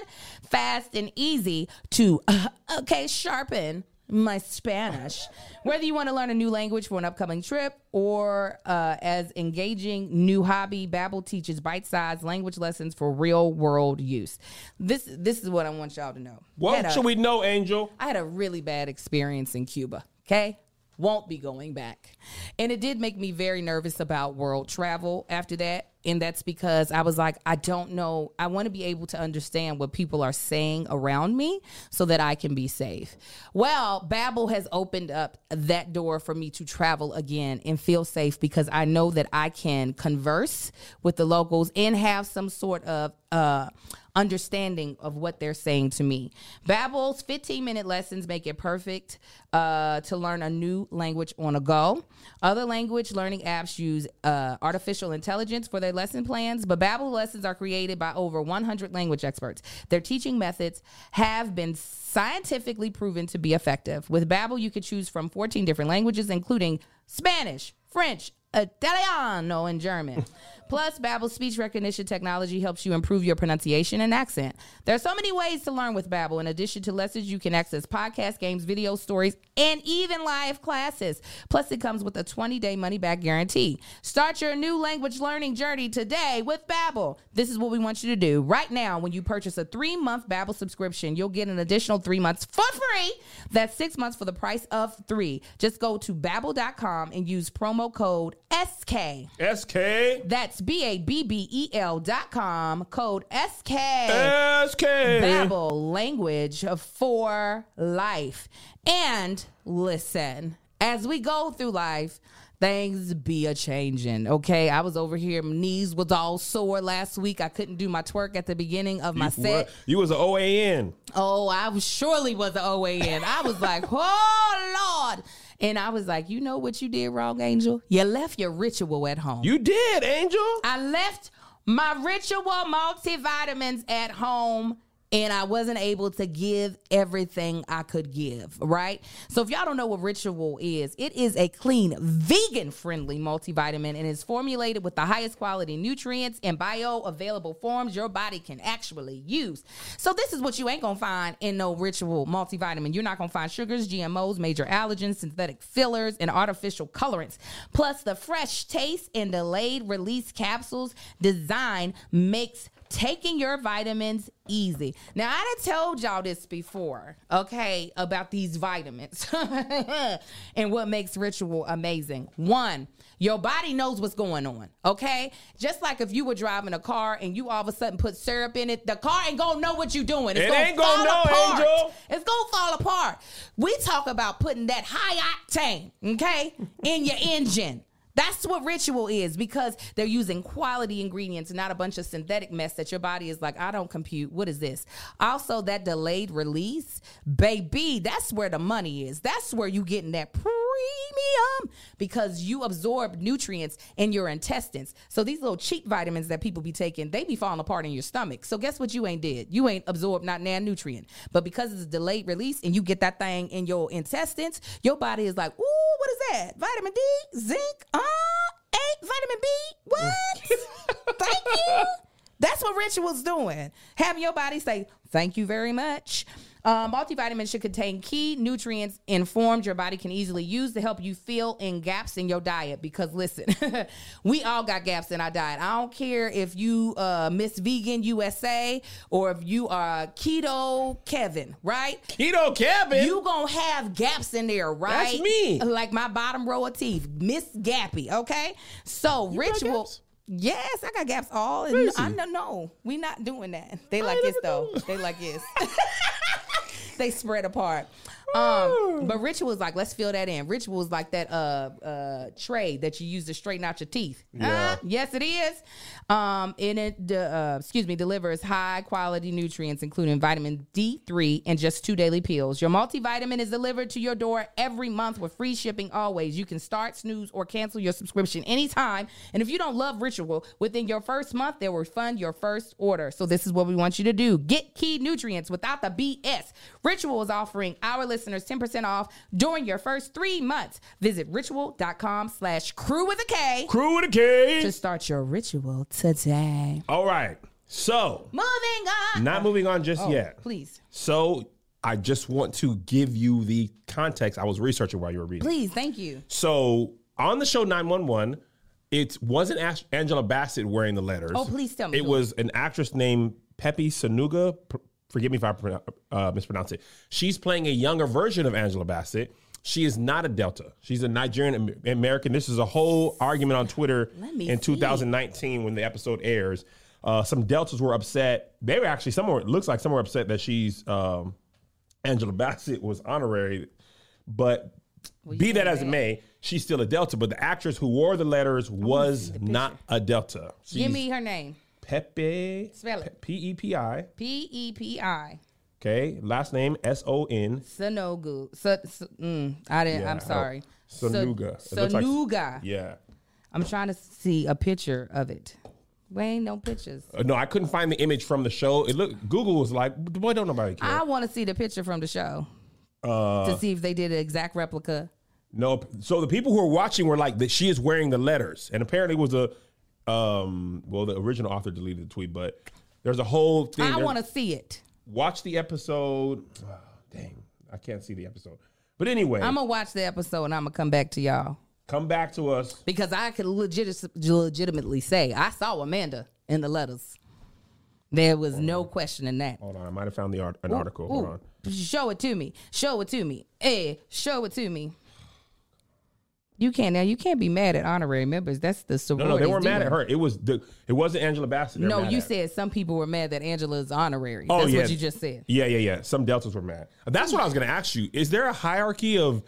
fast, and easy to uh, okay sharpen my Spanish. Whether you want to learn a new language for an upcoming trip or uh, as engaging new hobby, Babbel teaches bite-sized language lessons for real-world use. This this is what I want y'all to know. What should we know, Angel? I had a really bad experience in Cuba. Okay. Won't be going back. And it did make me very nervous about world travel after that. And that's because I was like, I don't know. I want to be able to understand what people are saying around me so that I can be safe. Well, Babbel has opened up that door for me to travel again and feel safe because I know that I can converse with the locals and have some sort of uh understanding of what they're saying to me. Babbel's 15-minute lessons make it perfect uh, to learn a new language on a go. Other language learning apps use uh, artificial intelligence for their lesson plans, but Babbel lessons are created by over 100 language experts. Their teaching methods have been scientifically proven to be effective. With Babbel, you could choose from 14 different languages, including Spanish, French, Italiano, and German. Plus, Babbel's speech recognition technology helps you improve your pronunciation and accent. There are so many ways to learn with Babbel. In addition to lessons, you can access podcasts, games, video stories, and even live classes. Plus, it comes with a 20-day money-back guarantee. Start your new language learning journey today with Babbel. This is what we want you to do. Right now, when you purchase a three-month Babbel subscription, you'll get an additional three months for free. That's six months for the price of three. Just go to babbel.com and use promo code SK. SK. That's B A B B E L dot com, code SK. SK. Babbel, language for life. And listen, as we go through life, things be a changing. Okay, I was over here, my knees was all sore last week. I couldn't do my twerk at the beginning of my set. What? You was an OAN. Oh, I was surely was an OAN. I was like, [LAUGHS] oh Lord. And I was like, you know what you did wrong, Angel? You left your ritual at home. You did, Angel. I left my ritual multivitamins at home and I wasn't able to give everything I could give, right? So if y'all don't know what Ritual is, it is a clean, vegan-friendly multivitamin and is formulated with the highest quality nutrients and bioavailable forms your body can actually use. So this is what you ain't gonna find in no Ritual multivitamin. You're not gonna find sugars, GMOs, major allergens, synthetic fillers, and artificial colorants. Plus the fresh taste and delayed release capsules design makes taking your vitamins easy. Now, I done told y'all this before, okay, about these vitamins [LAUGHS] and what makes Ritual amazing. One, your body knows what's going on, okay? Just like if you were driving a car and you all of a sudden put syrup in it, the car ain't gonna know what you're doing. It's It gonna ain't gonna fall know, apart. Angel. It's gonna fall apart. We talk about putting that high octane, okay, in your engine. That's what ritual is because they're using quality ingredients, not a bunch of synthetic mess that your body is like, I don't compute. What is this? Also, that delayed release, baby, that's where the money is. That's where you getting that premium because you absorb nutrients in your intestines. So these little cheap vitamins that people be taking, they be falling apart in your stomach. So guess what you ain't did? You ain't absorbed not nan nutrient. But because it's a delayed release and you get that thing in your intestines, your body is like, ooh, what is that? Vitamin D, zinc, uh, eight, vitamin B. What? [LAUGHS] Thank you. That's what ritual's doing. Having your body say, thank you very much. Uh, multivitamin should contain key nutrients and forms your body can easily use to help you fill in gaps in your diet. Because listen, [LAUGHS] we all got gaps in our diet. I don't care if you uh, Miss Vegan USA or if you are Keto Kevin, right? Keto Kevin. You gonna have gaps in there, right? That's me. Like my bottom row of teeth, Miss Gappy. Okay, so got ritual. Yes, I got gaps all. I know, no, we not doing that. They like this though. They like this. [LAUGHS] they spread apart. Um, but ritual is like let's fill that in. Ritual is like that uh uh tray that you use to straighten out your teeth. Yeah. Uh, yes, it is. Um, and it de- uh, excuse me delivers high quality nutrients, including vitamin D three and just two daily pills. Your multivitamin is delivered to your door every month with free shipping. Always, you can start, snooze, or cancel your subscription anytime. And if you don't love Ritual within your first month, they'll refund your first order. So this is what we want you to do: get key nutrients without the BS. Ritual is offering our listeners 10% off during your first three months. Visit ritual.com slash crew with a K Crew with a K. to start your ritual today. All right. So, Moving on. not moving on just Oh, yet. Please. So, I just want to give you the context. I was researching while you were reading. Please. Thank you. So, on the show 911, it wasn't Angela Bassett wearing the letters. Oh, please tell me It was an actress named Pepi Sonuga. Forgive me if I uh, mispronounce it. She's playing a younger version of Angela Bassett. She is not a Delta. She's a Nigerian American. This is a whole argument on Twitter in see. 2019 when the episode airs. Uh, some Deltas were upset. They were actually some were. It looks like some were upset that she's um, Angela Bassett was honorary, but be that as it may, she's still a Delta. But the actress who wore the letters was not a Delta. She's Give me her name. Pepi. Spell it. P E P I. P E P I. Okay. Last name S O N. Sanogu. Sa- sa- mm, I didn't. Yeah, I'm sorry. Sanuga. Sa- It like- Sanuga. Yeah. I'm trying to see a picture of it. Well, ain't no pictures. Uh, no, I couldn't find the image from the show. It looked. Google was like, boy, don't nobody care. I want to see the picture from the show Uh, to see if they did an exact replica. Nope. So the people who were watching were like that she is wearing the letters, and apparently it was a um. Well, the original author deleted the tweet, but there's a whole thing. I want to see it. watch the episode. Ah, [SIGHS] dang, I can't see the episode. But anyway, I'm gonna watch the episode and I'm gonna come back to y'all come back to us. because I could legit- legitimately say I saw Amanda in the letters. There was no question in that. Hold on, I might have found the art, an article. Hold Ooh, on. Show it to me. Show it to me. Hey, show it to me. You can't now. You can't be mad at honorary members. That's the No, sorority. no, they weren't mad at her. It was the. It wasn't Angela Bassett. No, you said some people were mad that Angela is honorary. Oh That's yeah, what you just said. Yeah, yeah, yeah. Some deltas were mad. That's what I was going to ask you. Is there a hierarchy of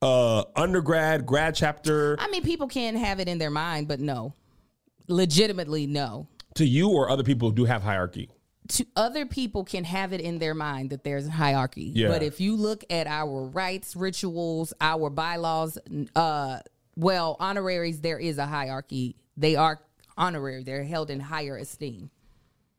uh undergrad, grad chapter I mean, people can have it in their mind, but no, legitimately no. to you, or other people who do have hierarchy? To other people can have it in their mind that there's a hierarchy. Yeah. But if you look at our rights, rituals, our bylaws, uh, well, honoraries, there is a hierarchy. They are honorary. They're held in higher esteem.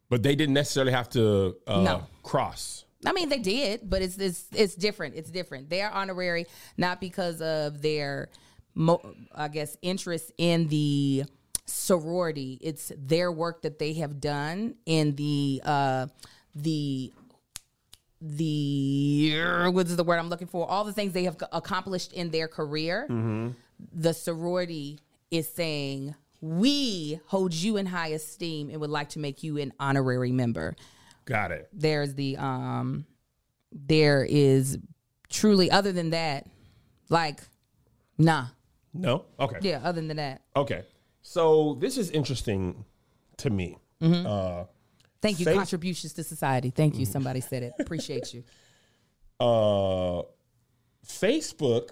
But they didn't necessarily have to uh, No. cross. I mean, they did, but it's it's it's different. It's different. They are honorary not because of their, mo- I guess, interest in the sorority. It's their work that they have done in the uh, the the what is the word I'm looking for? All the things they have accomplished in their career. The sorority is saying we hold you in high esteem and would like to make you an honorary member Got it. there's the um there is truly other than that like nah No. Okay. yeah other than that Okay. So this is interesting to me. Uh, thank you Faith- contributions to society thank you somebody said it appreciate you [LAUGHS] uh, Facebook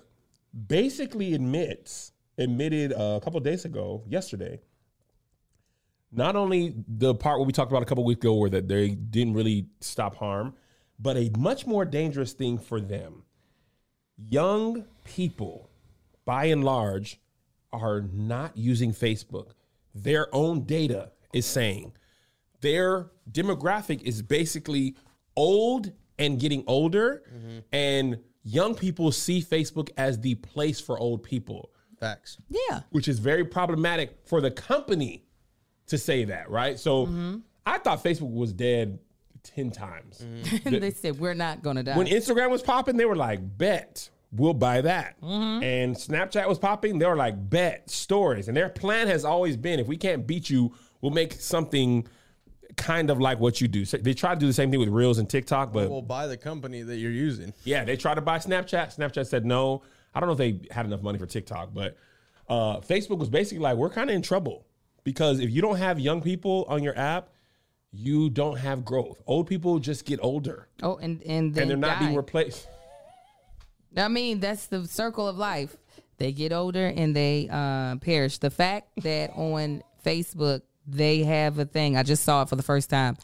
basically admits admitted uh, a couple days ago, yesterday. Not only the part where we talked about a couple weeks ago, where that they didn't really stop harm, but a much more dangerous thing for them. Young people, by and large, are not using Facebook. Their own data is saying their demographic is basically old and getting older, and young people see Facebook as the place for old people, Facts. yeah which is very problematic for the company to say that, right? So I thought Facebook was dead ten times. [LAUGHS] they said we're not gonna die. When Instagram was popping, they were like, bet. We'll buy that. Mm-hmm. And Snapchat was popping, they were like, bet stories. And their plan has always been if we can't beat you, we'll make something kind of like what you do. So they try to do the same thing with Reels and TikTok, but We'll buy the company that you're using. yeah, they tried to buy Snapchat. Snapchat said no. I don't know if they had enough money for TikTok, but uh, Facebook was basically like, we're kind of in trouble because if you don't have young people on your app, you don't have growth. Old people just get older oh, and and, they and they're not being replaced. I mean, that's the circle of life. They get older and they uh, perish. The fact that on Facebook they have a thing, I just saw it for the first time.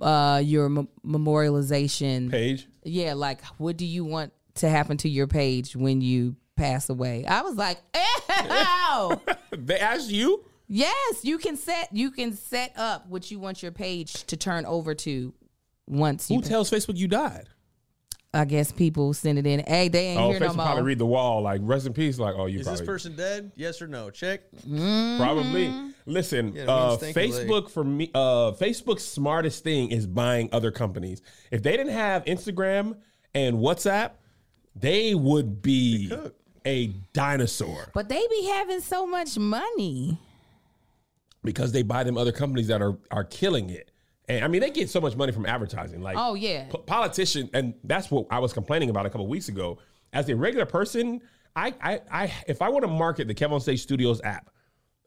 Uh, your mem- memorialization Page. Yeah, like what do you want to happen to your page when you pass away? I was like, [LAUGHS] ew. [LAUGHS] They asked you? yes, you can set you can set up what you want your page to turn over to once you. Who tells Facebook you died? I guess people send it in. Hey, they ain't Oh, here no Facebook more. probably read the wall like rest in peace. Like, oh, you Is probably this person dead? Yes or no? Check. probably listen. Yeah, uh, means thank Facebook for me. Uh, Facebook's smartest thing is buying other companies. If they didn't have Instagram and WhatsApp, they would be a dinosaur But they be having so much money. because they buy them other companies that are are killing it. And I mean, they get so much money from advertising. Like, Oh, yeah. po- politician, and that's what I was complaining about a couple weeks ago. As a regular person, I, I, I, if I want to market the KevOnStage Studios app,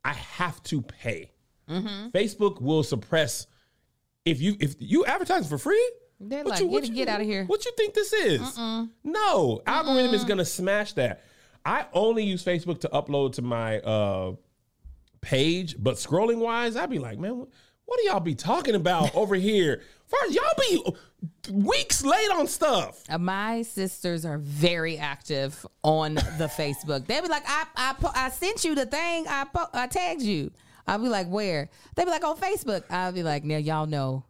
I have to pay. Mm-hmm. Facebook will suppress if you if you advertise for free. They're what like, get- get out of here. What you think this is? No, algorithm is gonna smash that. I only use Facebook to upload to my uh page, but scrolling wise, I'd be like, man, what, do y'all be talking about over here? First, y'all be weeks late on stuff. Uh, My sisters are very active on the [LAUGHS] Facebook. They be like, I I, I sent you the thing. I I tagged you. I'll be like, where? They be like, on Facebook. I'll be like, now y'all know.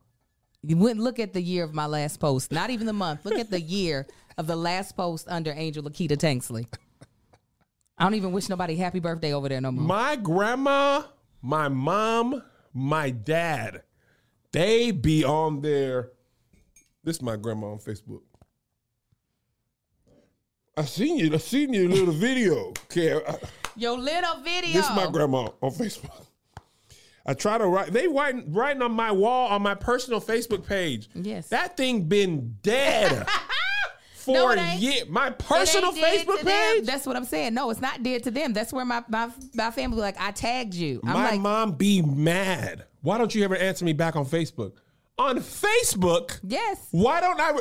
You wouldn't look at the year of my last post. Not even the month. Look at the year of the last post under Angel Laketa Tanksley. I don't even wish nobody happy birthday over there no more. My grandma, my mom, my dad, they be on there. This is my grandma on Facebook. I seen you. I seen your little video. I- Your little video. this is my grandma on Facebook. I try to write. They writing writing on my wall on my personal Facebook page. Yes. that thing been dead [LAUGHS] for No, it a ain't. year. My personal Facebook to them. page. That's what I'm saying. No, it's not dead to them. That's where my my, my family like I tagged you. I'm My like, mom be mad. Why don't you ever answer me back on Facebook? On Facebook, yes. why don't I?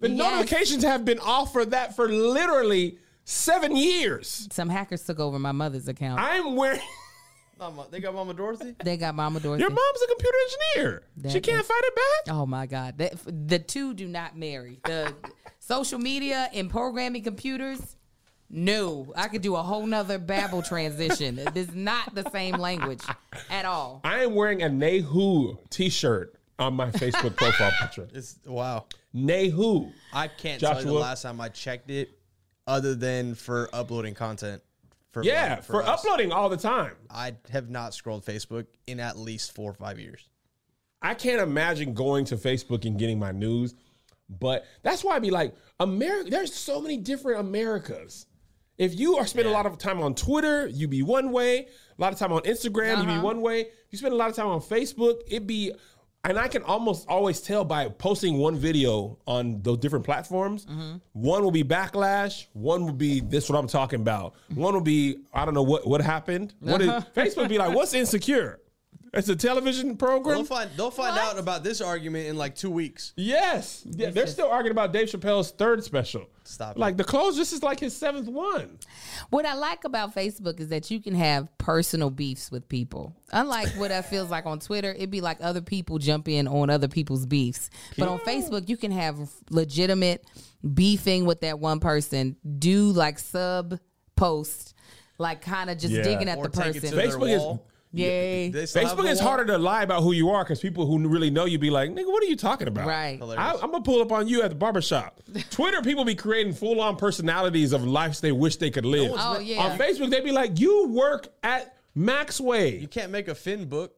The Yes. notifications have been off for that for literally seven years. Some hackers took over my mother's account. I'm wearing. [LAUGHS] Mama, they got Mama Dorothy. they got Mama Dorothy. Your mom's a computer engineer. she can't is- fight it back. Oh my God. That, the two do not marry. The social media and programming computers. No, I could do a whole nother Babbel transition. It is not the same language at all. I am wearing a Nehu T-shirt on my Facebook profile picture. [LAUGHS] It's wow. Nehu. I can't tell you the last time I checked it, other than for uploading content. For Yeah, like, for, uploading all the time. I have not scrolled Facebook in at least four or five years. I can't imagine going to Facebook and getting my news, but that's why I'd be like, America. There's so many different Americas. If you are spending a lot of time on Twitter, you be one way. A lot of time on Instagram, you be uh-huh. one way. If you spend a lot of time on Facebook, it be. And I can almost always tell by posting one video on those different platforms. Mm-hmm. One will be backlash. One will be this what I'm talking about. One will be I don't know what what happened. What is uh-huh. Facebook be like? What's insecure? It's a television program. They'll find they'll find out about this argument in like two weeks. Yes, yeah, they're still arguing about Dave Chappelle's third special. Stop it. Like the close, this is like his seventh one. What I like about Facebook is that you can have personal beefs with people. Unlike what that feels like on Twitter, it'd be like other people jump in on other people's beefs. But on Facebook, you can have legitimate beefing with that one person, do like sub post, like kind of just Yeah. digging at Or the person. Facebook is- wall. Yay. They still have Facebook is harder to lie about who you are because people who really know you be like, nigga, what are you talking about? Right. I, I'm gonna pull up on you at the barbershop. [LAUGHS] Twitter, people be creating full on personalities of lives they wish they could live. Oh, yeah. On Facebook, they be like, you work at Maxway. You can't make a Finn book.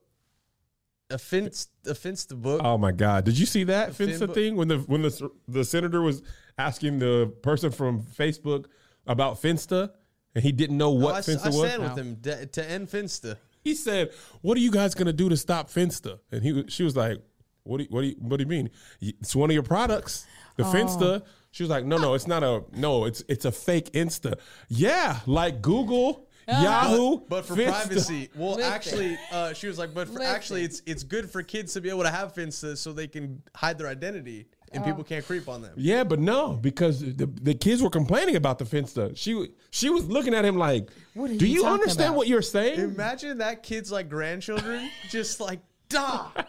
offense, offense the book. Oh my God! Did you see that Finsta Finbo- thing when the when the the senator was asking the person from Facebook about Finsta and he didn't know what I, s- Finsta was? I was? stand with him to, to end Finsta. [LAUGHS] He said, "What are you guys gonna do to stop Finsta?" And he she was like, "What do you, what do you, what do you mean? It's one of your products, the Finsta." She was like, "No, no, it's not a no. It's it's a fake Insta. Yeah, like Google, Yahoo, But for Finsta." privacy, well, Listen. actually, uh, she was like, but for Listen. actually, it's it's good for kids to be able to have Finsta so they can hide their identity and people can't creep on them. Yeah, but no, because the, the kids were complaining about the Finsta. She she was looking at him like, What "Do you you understand about?" what you're saying?" Imagine that kid's like grandchildren [LAUGHS] just like, duh. [LAUGHS]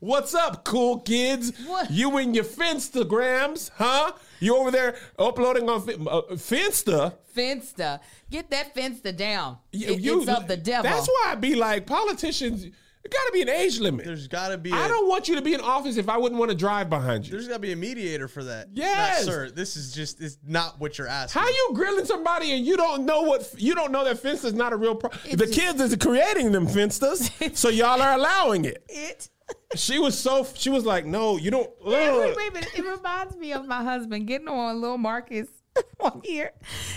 What's up, cool kids? What? You and your Finstagrams, huh? You over there uploading on Fin- uh, Finsta? Finsta. Get that Finsta down. You- It- you- it's of the devil. That's why I be like, politicians, it got to be an age limit. There's got to be. I I don't want you to be in office if I wouldn't want to drive behind you. There's got to be a mediator for that. Yes. Nah, sir. This is just it's not what you're asking. How you grilling somebody and you don't know what you don't know that fence is not a real pro- The kids is creating them fences, [LAUGHS] so y'all are allowing it. it. She was so she was like, no, you don't. Wait, ugh." wait, wait a minute. It reminds me of my husband getting on little Marcus [LAUGHS] one year.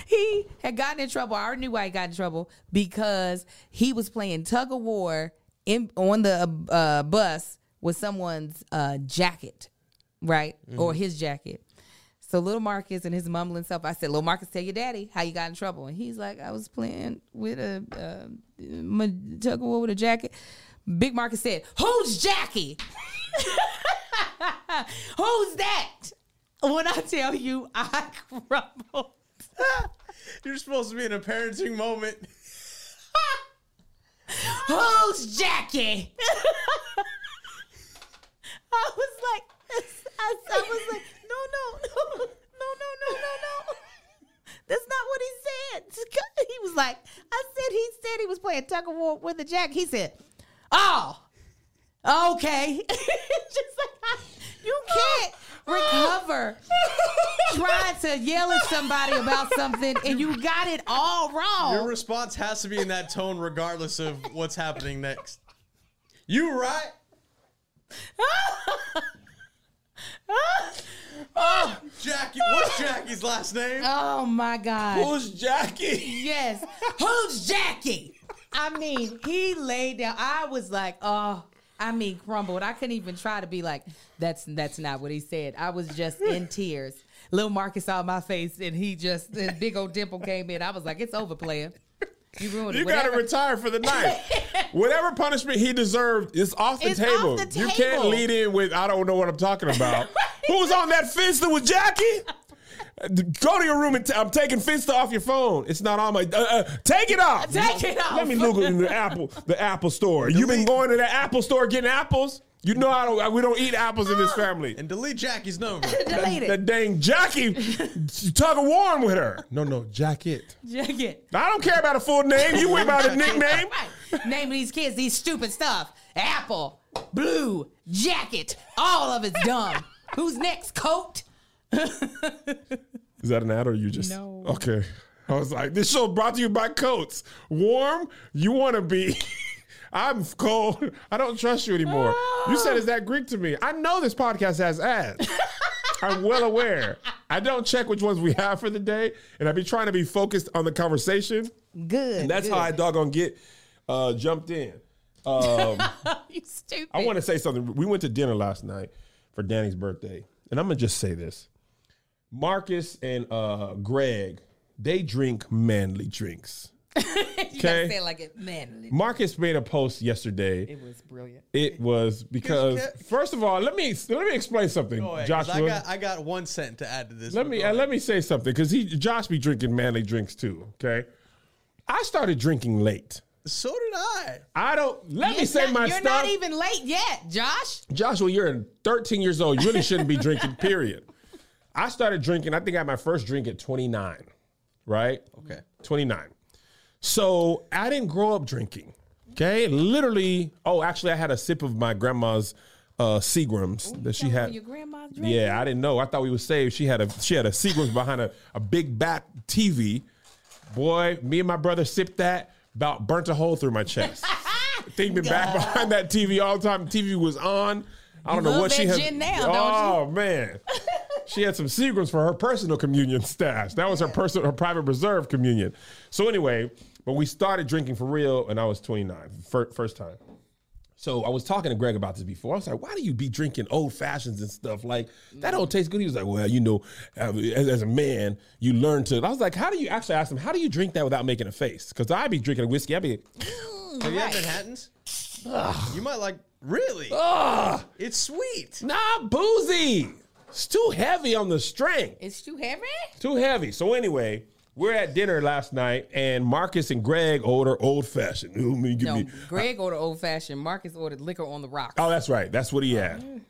He had gotten in trouble. I already knew why he got in trouble because he was playing tug of war in on the uh, bus with someone's uh, jacket, right, or his jacket. So little Marcus and his mumbling self. I said, "Little Marcus, tell your daddy how you got in trouble." And he's like, "I was playing with a uh, tug of war with a jacket." Big Marcus said, "Who's Jackie?" [LAUGHS] Who's that? When I tell you, I crumbled. [LAUGHS] You're supposed to be in a parenting moment. [LAUGHS] Who's Jackie? [LAUGHS] I was like, I, I was like, no, no, no, no, no, no, no, no. That's not what he said. [LAUGHS] He was like, I said he said he was playing tug of war with a jack. He said, oh, okay. [LAUGHS] Just like you can't recover [LAUGHS] trying to yell at somebody about something and you got it all wrong. Your response has to be in that tone, regardless of what's happening next. You right? [LAUGHS] oh, Jackie. What's Jackie's last name? oh my God. Who's Jackie? Yes. Who's Jackie? I mean, he laid down. I was like, oh, I mean, crumbled. I couldn't even try to be like, that's that's not what he said. I was just in [LAUGHS] tears. Little Marcus saw my face and he just, the big old dimple came in. I was like, it's over, player. You ruined it. You got to retire for the night. [LAUGHS] Whatever punishment he deserved is off the It's off table. the You can't lead in with I don't know what I'm talking about. [LAUGHS] Who's on that Finsta with Jackie? Go to your room and t- I'm taking Finsta off your phone. It's not on my. Uh, uh, take it off. Take it off. Let me look in the Apple the Apple store. You've been going to the Apple store getting apples? You know I don't. We don't eat apples in this family. And delete Jackie's number. [LAUGHS] Delete it. That dang Jackie tug of war with her. No, no, Jacket. Jacket. I don't care about a full name. You went by the nickname. Right. Naming these kids these stupid stuff. Apple, blue, jacket. All of it's dumb. Who's next? Coat? [LAUGHS] Is that an ad or you just No. Okay. I was like, this show brought to you by Coats. Warm, you want to be. [LAUGHS] I'm cold. I don't trust you anymore. You said, is that Greek to me? I know this podcast has ads. [LAUGHS] I'm well aware. I don't check which ones we have for the day, and I be trying to be focused on the conversation. Good. And that's good. how I doggone get uh, jumped in. Um, you stupid. I want to say something. We went to dinner last night for Danny's birthday, and I'm gonna just say this: Marcus and uh, Greg, they drink manly drinks. [LAUGHS] you gotta okay. say it like it manly. Marcus made a post yesterday. It was brilliant. It was because, first of all, let me let me explain something, Go ahead, 'cause Joshua. I got I got one cent to add to this. let but me go uh, ahead. let me say something because he Josh be drinking manly drinks too. Okay, I started drinking late. So did I. I don't. Let me You're say not- my You're stuff. not even late yet, Josh. Joshua, you're 13 years old. You really shouldn't be drinking, [LAUGHS] period. I started drinking, I think I had my first drink at 29, right? Okay. 29. So I didn't grow up drinking. Okay. Literally, oh, actually, I had a sip of my grandma's uh Seagrams that she had. Your grandma's drinking. Yeah, I didn't know. I thought we were saved. She had a she had a Seagrams behind a, a big back TV. Boy, me and my brother sipped that, about burnt a hole through my chest. [LAUGHS] thing been back behind that TV all the time. TV was on. I don't know love what she that had. gin now, don't oh man, [LAUGHS] she had some secrets for her personal communion stash. That was her personal, her private reserve communion. So anyway, but we started drinking for real, and I was 29, fir- first time. So I was talking to Greg about this before. I was like, "Why do you be drinking old fashions and stuff like that? Don't taste good." He was like, "Well, you know, as, as a man, you learn to." I was like, "How do you?" Actually, asked him, "How do you drink that without making a face?" Because I'd be drinking a whiskey, I'd be, Have you had Manhattans? you might like. Really? "Ah, It's sweet. nah, boozy. It's too heavy on the strength. It's too heavy. Too heavy." So anyway, we're at dinner last night, and Marcus and Greg order old fashioned. Ooh, me, give No, me. Greg ordered old fashioned. Marcus ordered liquor on the rocks. Oh, that's right. That's what he had. Mm.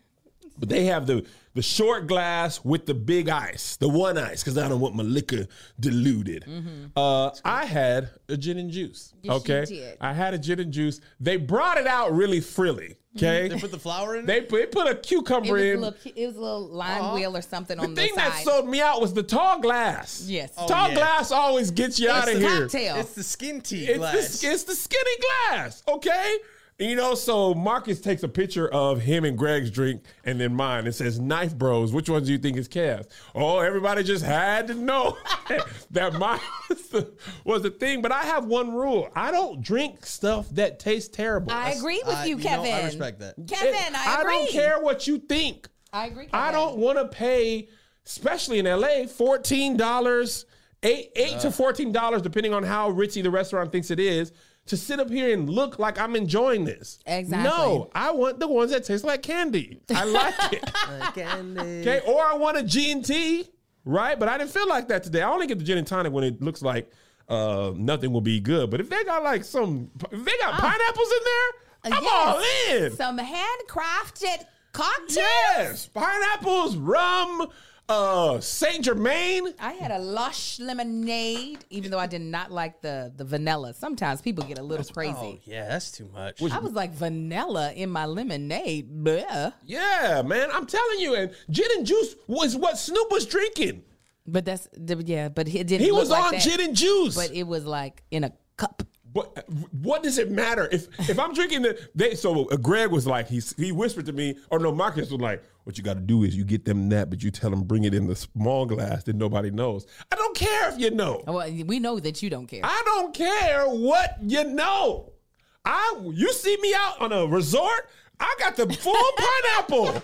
But they have the the short glass with the big ice, the one ice, because I don't want my liquor diluted. Mm-hmm. Uh, I had a gin and juice. Yes, you okay, did. I had a gin and juice. They brought it out really frilly. Mm-hmm. Okay, They put the flour in. they put, they put a It cucumber a in. little, it was a little lime uh-huh. wheel or something The on the thing that sold me out was the tall glass. Yes. Oh, tall yeah. glass always gets you out of It's here. cocktail. It's the skin tea It's glass. the, it's the skinny glass, okay? You know, so Marcus takes a picture of him and Greg's drink and then mine. It says Knife Bros. Which one do you think is Cavs? Oh, everybody just had to know [LAUGHS] that mine was the, was the thing. But I have one rule I don't drink stuff that tastes terrible. I agree with I- you, you know, Kevin. I respect that. Kevin, It- I agree. I don't care what you think. I agree. I don't want to pay, especially in LA, fourteen dollars, eight eight to fourteen dollars, depending on how ritzy the restaurant thinks it is, to sit up here and look like I'm enjoying this. Exactly. No, I want the ones that taste like candy. I like it. [LAUGHS] Candy. Okay, or I want a G and T, right? But I didn't feel like that today. I only get the gin and tonic when it looks like uh, nothing will be good. But if they got like some, if they got pineapples in there, I'm Yes. all in. Some handcrafted cocktails. Yes, pineapples, rum, uh, Saint Germain. I had a lush lemonade, even though I did not like the the vanilla. Sometimes people get a little Oh crazy. yeah, that's too much. I was like vanilla in my lemonade. Bleh. Yeah, man, I'm telling you, and gin and juice was what Snoop was drinking. But that's yeah. But it didn't. He look was like on that. gin and juice. But it was like in a cup. What what does it matter if if I'm drinking the they so Greg was like he he whispered to me or no Marcus was like what you got to do is you get them that but you tell them bring it in the small glass that nobody knows. I don't care if you know. Oh, well, we know that you don't care. I don't care what you know. I you see me out on a resort, I got the full [LAUGHS] pineapple.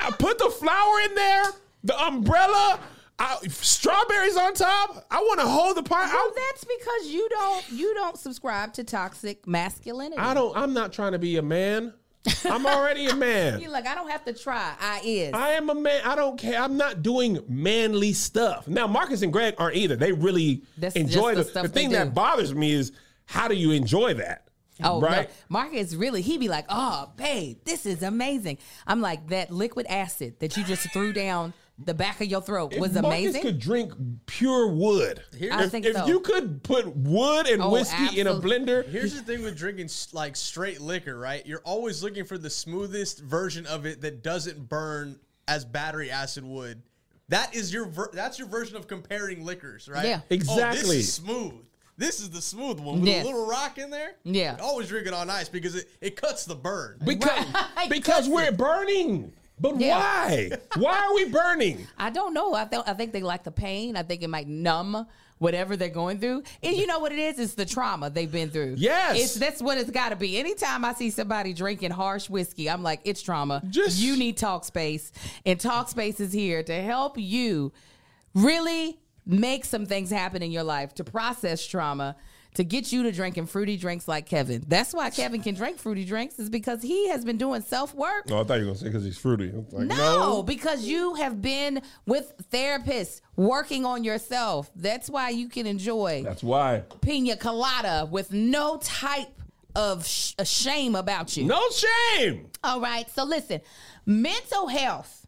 I put the flower in there, the umbrella, I, strawberries on top. I want to hold the pie. well, I, that's because you don't you don't subscribe to toxic masculinity. I don't. I'm not trying to be a man. I'm already a man. [LAUGHS] You're like I don't have to try. I is. I am a man. I don't care. I'm not doing manly stuff. Now, Marcus and Greg aren't either. They really That's enjoy the, the the stuff they thing that bothers me is how do you enjoy that? Oh right. no, Marcus really he'd be like, "Oh, babe, this is amazing." I'm like that liquid acid that you just threw down the back of your throat was if amazing. Marcus could drink pure wood. I if think if so. you could put wood and Oh, whiskey in a blender, Here's the thing with drinking like straight liquor, right? You're always looking for the smoothest version of it that doesn't burn as battery acid would. That is your ver- that's your version of comparing liquors, right? Yeah. Oh, Exactly. this is smooth. This is the smooth one with Yes. a little rock in there. Yeah. Always drink it on ice because it, it cuts the burn. because [LAUGHS] because we're burning. But Yeah. why? Why are we burning? [LAUGHS] I don't know. I think I think they like the pain. I think it might numb whatever they're going through. And you know what it is? It's the trauma they've been through. Yes. It's that's what it's gotta be. Anytime I see somebody drinking harsh whiskey, I'm like, it's trauma. Just- you need Talkspace. And Talkspace is here to help you really make some things happen in your life to process trauma. To get you to drinking fruity drinks like Kevin. That's why Kevin can drink fruity drinks, is because he has been doing self work. Oh, I thought you were gonna say because he's fruity. Like, No, because you have been with therapists working on yourself. That's why you can enjoy That's why. pina colada with no type of sh- shame about you. No shame. All right. So listen, mental health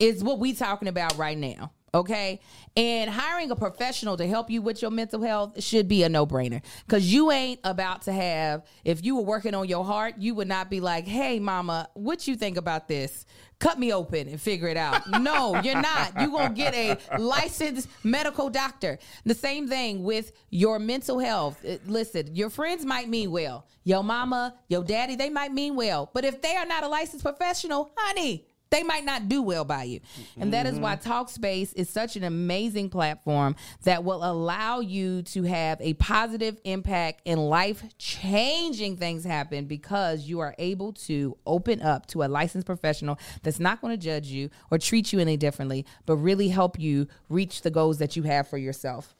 is what we talking about right now. Okay. And hiring a professional to help you with your mental health should be a no brainer because you ain't about to have, if you were working on your heart, you would not be like, hey, mama, what you think about this? Cut me open and figure it out. no, you're not. You're going to get a licensed medical doctor. The same thing with your mental health. Uh, Listen, your friends might mean well. Your mama, your daddy, they might mean well. But if they are not a licensed professional, honey, they might not do well by you. And that is why mm-hmm. Talkspace is such an amazing platform that will allow you to have a positive impact and life changing things happen because you are able to open up to a licensed professional that's not going to judge you or treat you any differently, but really help you reach the goals that you have for yourself.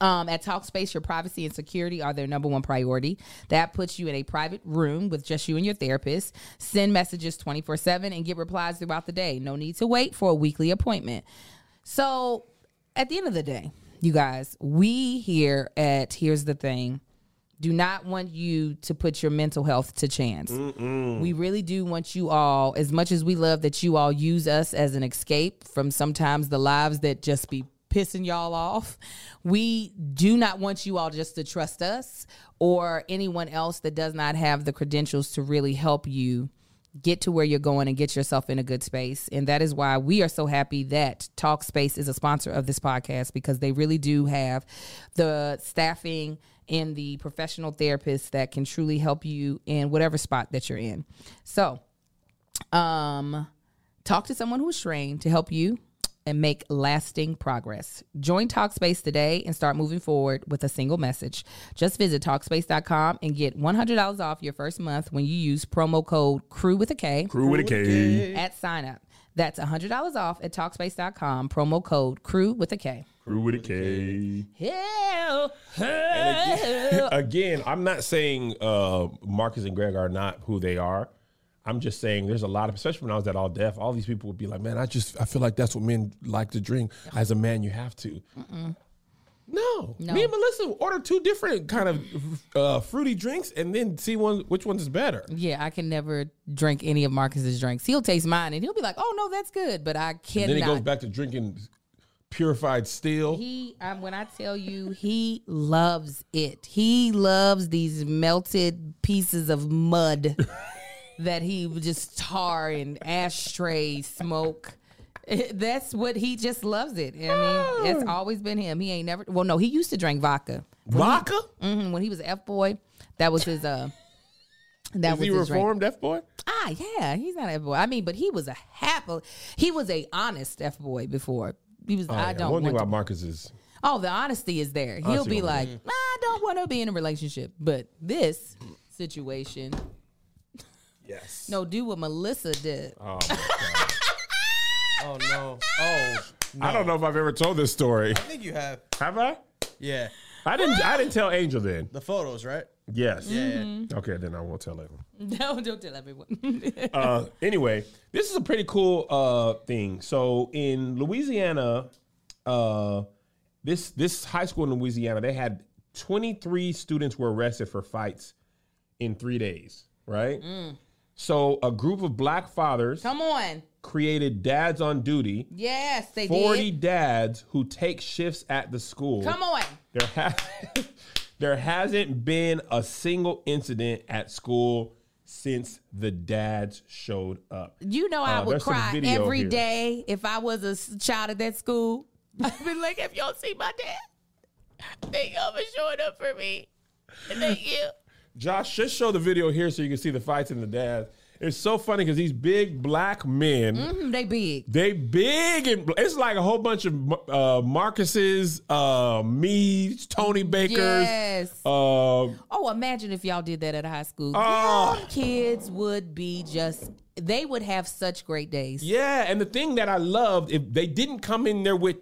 Um, at Talkspace, your privacy and security are their number one priority. That puts you in a private room with just you and your therapist. Send messages 24 7 and get replies throughout the day. No need to wait for a weekly appointment. So, at the end of the day, you guys, we here at Here's the Thing do not want you to put your mental health to chance. We really do want you all, as much as we love that you all use us as an escape from sometimes the lives that just be pissing y'all off. We do not want you all just to trust us or anyone else that does not have the credentials to really help you get to where you're going and get yourself in a good space. And that is why we are so happy that Talkspace is a sponsor of this podcast because they really do have the staffing and the professional therapists that can truly help you in whatever spot that you're in. So, um, talk to someone who's trained to help you and make lasting progress. Join Talkspace today and start moving forward with a single message. Just visit Talkspace.com and get $100 off your first month when you use promo code CREW with a K Crew with a K. at sign up. That's $100 off at Talkspace.com, promo code CREW with a K. Crew with a K. Hell, And again, [LAUGHS] again, I'm not saying uh, Marcus and Greg are not who they are. I'm just saying there's a lot of, especially when I was at All Def, all these people would be like, man, I just, I feel like that's what men like to drink. As a man, you have to. No. No. Me and Melissa order two different kind of uh, fruity drinks and then see one which one's is better. Yeah, I can never drink any of Marcus's drinks. He'll taste mine and he'll be like, "Oh no, that's good," but I And cannot. then he goes back to drinking purified steel. He, um, when I tell you, he loves it. He loves these melted pieces of mud [LAUGHS] that he would just tar and ashtray smoke. [LAUGHS] That's what he just loves it. I mean, it's always been him. He ain't never. Well, no, he used to drink vodka. Vodka? hmm when he was F boy, that was his. uh [LAUGHS] That Is was he reformed, F boy? Ah, yeah, he's not F boy. I mean, but he was a happy. He was a honest F boy before. He was. I don't Oh, One thing about Marcus is Oh, the honesty is there. He'll be like, I don't want to be in a relationship. But this situation, yes. no, do what Melissa did. Oh, my God. [LAUGHS] Oh no. Oh. No. I don't know if I've ever told this story. I think you have. Have I? Yeah. I didn't. I didn't tell Angel then. The photos, right? Yes. Yeah. Mm-hmm. Okay, then I won't tell him. [LAUGHS] No, don't tell everyone. [LAUGHS] Uh, anyway, this is a pretty cool uh, thing. So in Louisiana, uh, this this high school in Louisiana, they had 23 students were arrested for fights in three days. Right. So a group of black fathers Come on. created dads on duty. Yes, they 40 did. dads who take shifts at the school. Come on. There has [LAUGHS] there hasn't been a single incident at school since the dads showed up. You know, I Uh, would cry every here. day if I was a child at that school. [LAUGHS] I'd be like, if y'all see my dad, thank y'all for showing up for me. Thank you. Josh, just show the video here so you can see the fights in the dads. It's so funny because these big black men, Mm, they big. they big and it's like a whole bunch of uh, Marcus's, uh, me, Tony Baker's. Yes. Uh, Oh, imagine if y'all did that at a high school. Oh. Kids would be just, they would have such great days. Yeah, and the thing that I loved, if they didn't come in there with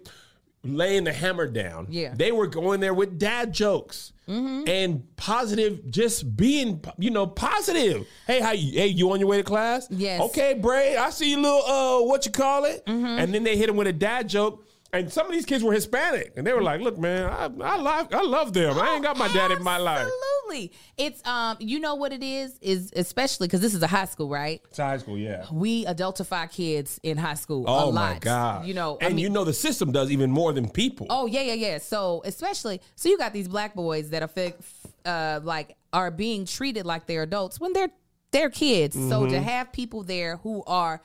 laying the hammer down, Yeah. they were going there with dad jokes and positive, just being, you know, positive. Hey, how you? Hey, you on your way to class? Yes. Okay, Bray, I see you little, uh, what you call it? And then they hit him with a dad joke. And some of these kids were Hispanic, and they were like, "Look, man, I, I love, I love them. I ain't got my dad in my life." Absolutely. It's um you know what it is is especially cuz this is a high school, right? It's high school, yeah. We adultify kids in high school a Oh lot. my god! You know, and I mean, you know the system does even more than people. Oh yeah, yeah, yeah. So especially, so you got these black boys that are uh, like are being treated like they're adults when they're they're kids. So Mm-hmm. to have people there who are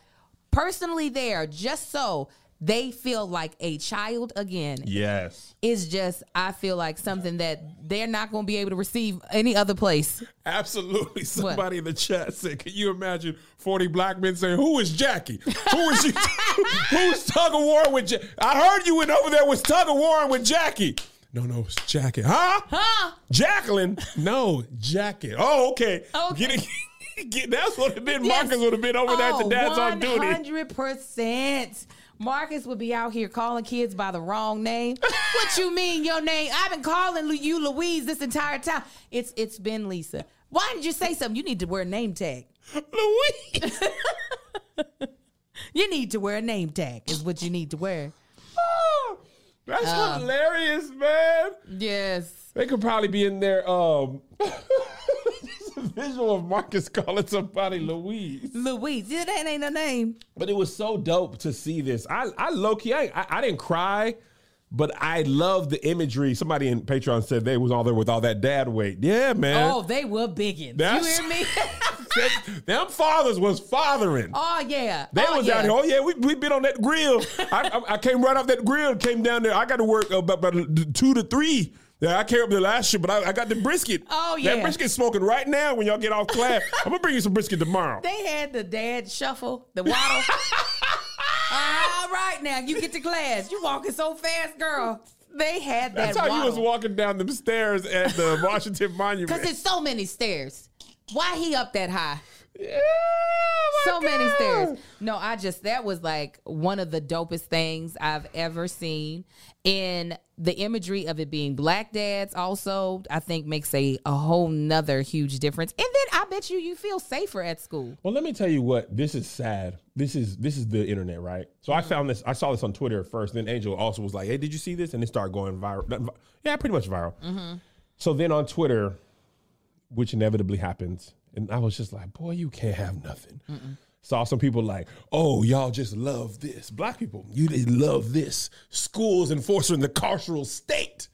personally there just so they feel like a child again Yes, It's just I feel like something that they're not going to be able to receive any other place. absolutely. Somebody in the chat said, "Can you imagine forty black men saying, "Who is Jackie? Who is she? [LAUGHS] Who's tug of war with? Ja- I heard you went over there was tug of war with Jackie." No, no, it's Jackie. Huh? Huh? Jacqueline? No, Jackie. Oh, okay. Okay. Get it. [LAUGHS] Get, that's what it been. Yes. Marcus would have been over there at the dad's on duty. Oh, hundred percent. Marcus would be out here calling kids by the wrong name. [LAUGHS] what you mean your name? I've been calling you Louise this entire time. It's it's been Lisa. Why did you say something? You need to wear a name tag. [LAUGHS] Louise. [LAUGHS] You need to wear a name tag. Is what you need to wear. Oh, that's Uh. hilarious, man. Yes. They could probably be in there. Um, visual of Marcus calling somebody Louise. Louise. Yeah, that ain't a name. But it was so dope to see this. I, I low key, I, I, I didn't cry, but I love the imagery. Somebody in Patreon said they was all there with all that dad weight. Yeah, man. Oh, they were biggins. That's- you hear me? [LAUGHS] Them- them fathers was fathering. oh yeah. They oh, was yeah. out here. Oh yeah, we we been on that grill. I, I, I came right off that grill. Came down there. I got to work uh, about, about two to three. Yeah, I came up the last shift, but I, I got the brisket. Oh, yeah, that brisket smoking right now. When y'all get off class, I'm gonna bring you some brisket tomorrow. They had the dad shuffle, the waddle. [LAUGHS] All right, now you get to class. You walking so fast, girl. They had that That's how you was walking down them stairs at the [LAUGHS] Washington Monument. Cause it's so many stairs. Why he up that high? Yeah, my So many stairs. No, I just that was like one of the dopest things I've ever seen. And the imagery of it being black dads also, I think makes a, a whole nother huge difference. And then I bet you you feel safer at school. Well, let me tell you what. This is sad. This is this is the internet, right? So I found this. I saw this on Twitter first. Then Angel also was like, "Hey, did you see this?" And it started going viral. Yeah, pretty much viral. So then on Twitter, which inevitably happens, and I was just like, "Boy, you can't have nothing." Saw some people like, "Oh, y'all just love this." Black people, you just love this. Schools enforcing the carceral state.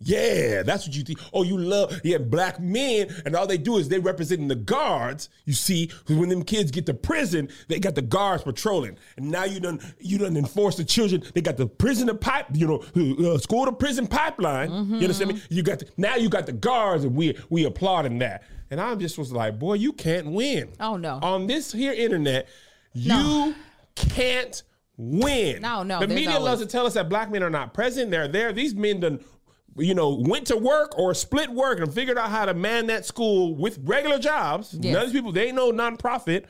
Yeah, that's what you think. Oh, you love yeah, black men, and all they do is they representing the guards. You see, 'cause when them kids get to prison, they got the guards patrolling, and now you done you done enforce the children. They got the prisoner pipe, you know, uh, school to prison pipeline. You understand me? You got the, now you got the guards, and we we applauding that. And I just was like, boy, you can't win. Oh, no. On this here internet, you can't win. No, no, The media always- loves to tell us that black men are not present. They're there. These men done, you know, went to work or split work and figured out how to man that school with regular jobs. Yes. Mm-hmm. None of these people, they ain't no nonprofit.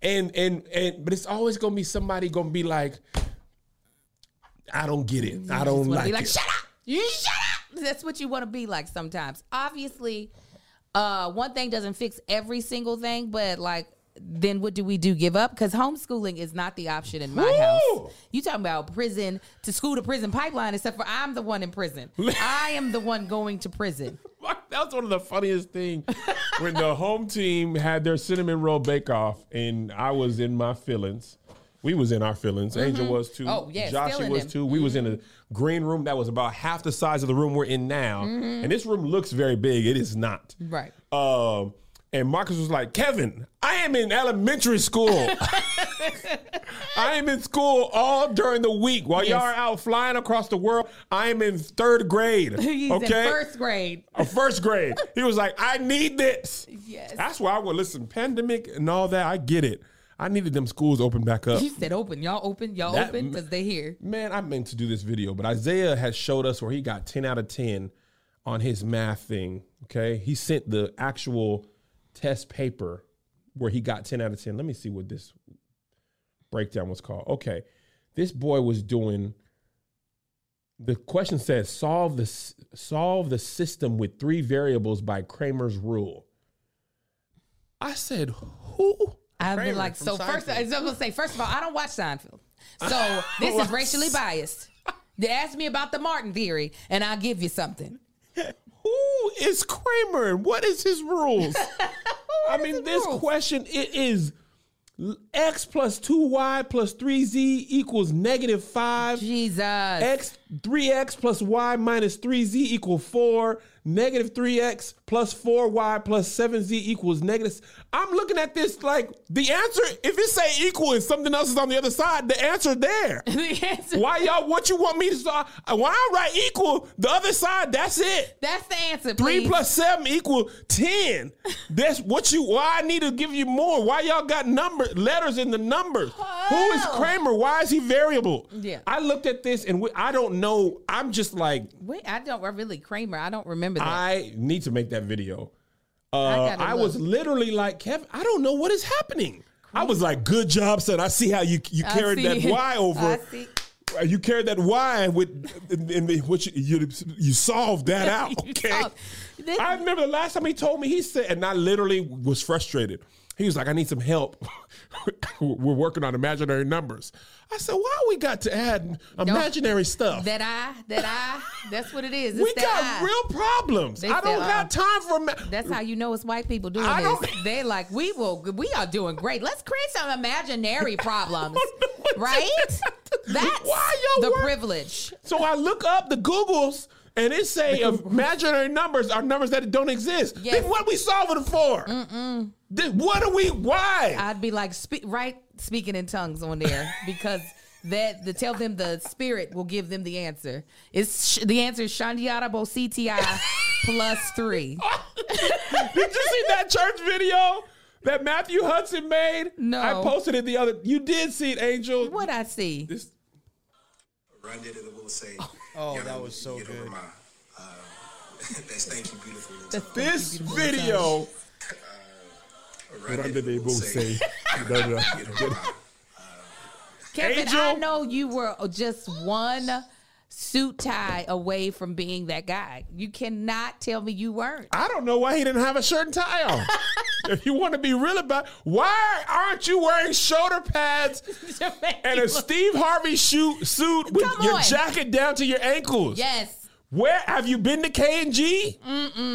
And and and but it's always gonna be somebody gonna be like, I don't get it. I don't like, like, it. shut up. You shut up. That's what you want to be like sometimes. Obviously, uh, one thing doesn't fix every single thing, but like, then what do we do? Give up? Because homeschooling is not the option in my Woo! house. You talking about prison to school to prison pipeline, except for I'm the one in prison. [LAUGHS] I am the one going to prison. [LAUGHS] That was one of the funniest things when the home team had their cinnamon roll bake off, and I was in my feelings. We was in our feelings. Mm-hmm. Angel was too. Oh, yeah, in was too. We was in a mm-hmm. green room that was about half the size of the room we're in now, mm-hmm. and this room looks very big. It is not. Right. Um, and Marcus was like, Kevin, I am in elementary school. [LAUGHS] I am in school all during the week while y'all are out flying across the world. I am in third grade. [LAUGHS] He's okay, in first grade. a first grade. He was like, I need this. Yes. That's why I would listen. Pandemic and all that, I get it. I needed them schools open back up. He said, "Open, y'all open, y'all That- open, because they here." Man, I meant to do this video, but Isaiah has showed us where he got 10 out of 10 on his math thing. Okay. He sent the actual test paper where he got 10 out of 10. Let me see what this breakdown was called. Okay. This boy was doing the question says solve the solve the system with three variables by Cramer's rule. I said, who? I've Kramer been like, from so first, I Seinfeld. was gonna say, first of all, I don't watch Seinfeld, so [LAUGHS] this is racially biased. They asked me about the Martin theory, and I'll give you something. Who is Kramer and what is his rules? [LAUGHS] I mean, this rules? question it is x plus two y plus three z equals negative five. Jesus. X three x plus y minus three z equal four. Negative three x plus four y plus seven z equals negative. I'm looking at this like the answer. If it say equal and something else is on the other side, the answer there. [LAUGHS] the answer. Why y'all? What you want me to? solve? Why I write equal? The other side. That's it. That's the answer. Three please. plus seven equal ten. [LAUGHS] That's what you. Why I need to give you more? Why y'all got number letters in the numbers? Who is. Kramer? Why is he variable? Yeah. I looked at this and we, I don't know. I'm just like Wait, I don't I really Kramer. I don't remember that. I need to make that video. I Uh, gotta I, was literally like Kevin. I don't know what is happening. I was like, "Good job, son. I see how you you I carried that. Y over. I see. Uh, You carried that Y with, in, in the, which you, you you solved that [LAUGHS] out. Okay. I remember the last time he told me, he said, and I literally was frustrated. He was like, I need some help. [LAUGHS] We're working on imaginary numbers. I said, why we got to add imaginary stuff? That I, that I, that's what it is. It's we that got I. real problems. They I don't said, got uh, time for ima- That's how you know it's white people doing I this. They're like, we will, we are doing great. Let's create some imaginary [LAUGHS] problems, know what to- right? That's Why the work- privilege. So I look up the Googles and it say imaginary numbers are numbers that don't exist. Yes. Then what we solving them for? Then what are we? Why? I'd be like, spe- right, speaking in tongues on there [LAUGHS] because that the tell them the spirit will give them the answer. It's sh- the answer is Shandiara Bo CTI [LAUGHS] plus three. [LAUGHS] Did you see that church video that Matthew Hudson made? No. I posted it the other. You did see it, Angel. What I see? This, Run did it, I will say. Oh, y'all that was so get over good. my, uh, [LAUGHS] that's thank you, beautiful. That's- Little this video. tongue. Run did it, I will say. [LAUGHS] My, Kevin, Angel? I know you were just one suit tie away from being that guy. You cannot tell me you weren't. I don't know why he didn't have a shirt and tie on. [LAUGHS] if you want to be real about, why aren't you wearing shoulder pads [LAUGHS] and a Steve Harvey shoe, suit with Come your on. jacket down to your ankles? yes. Where have you been to K and G?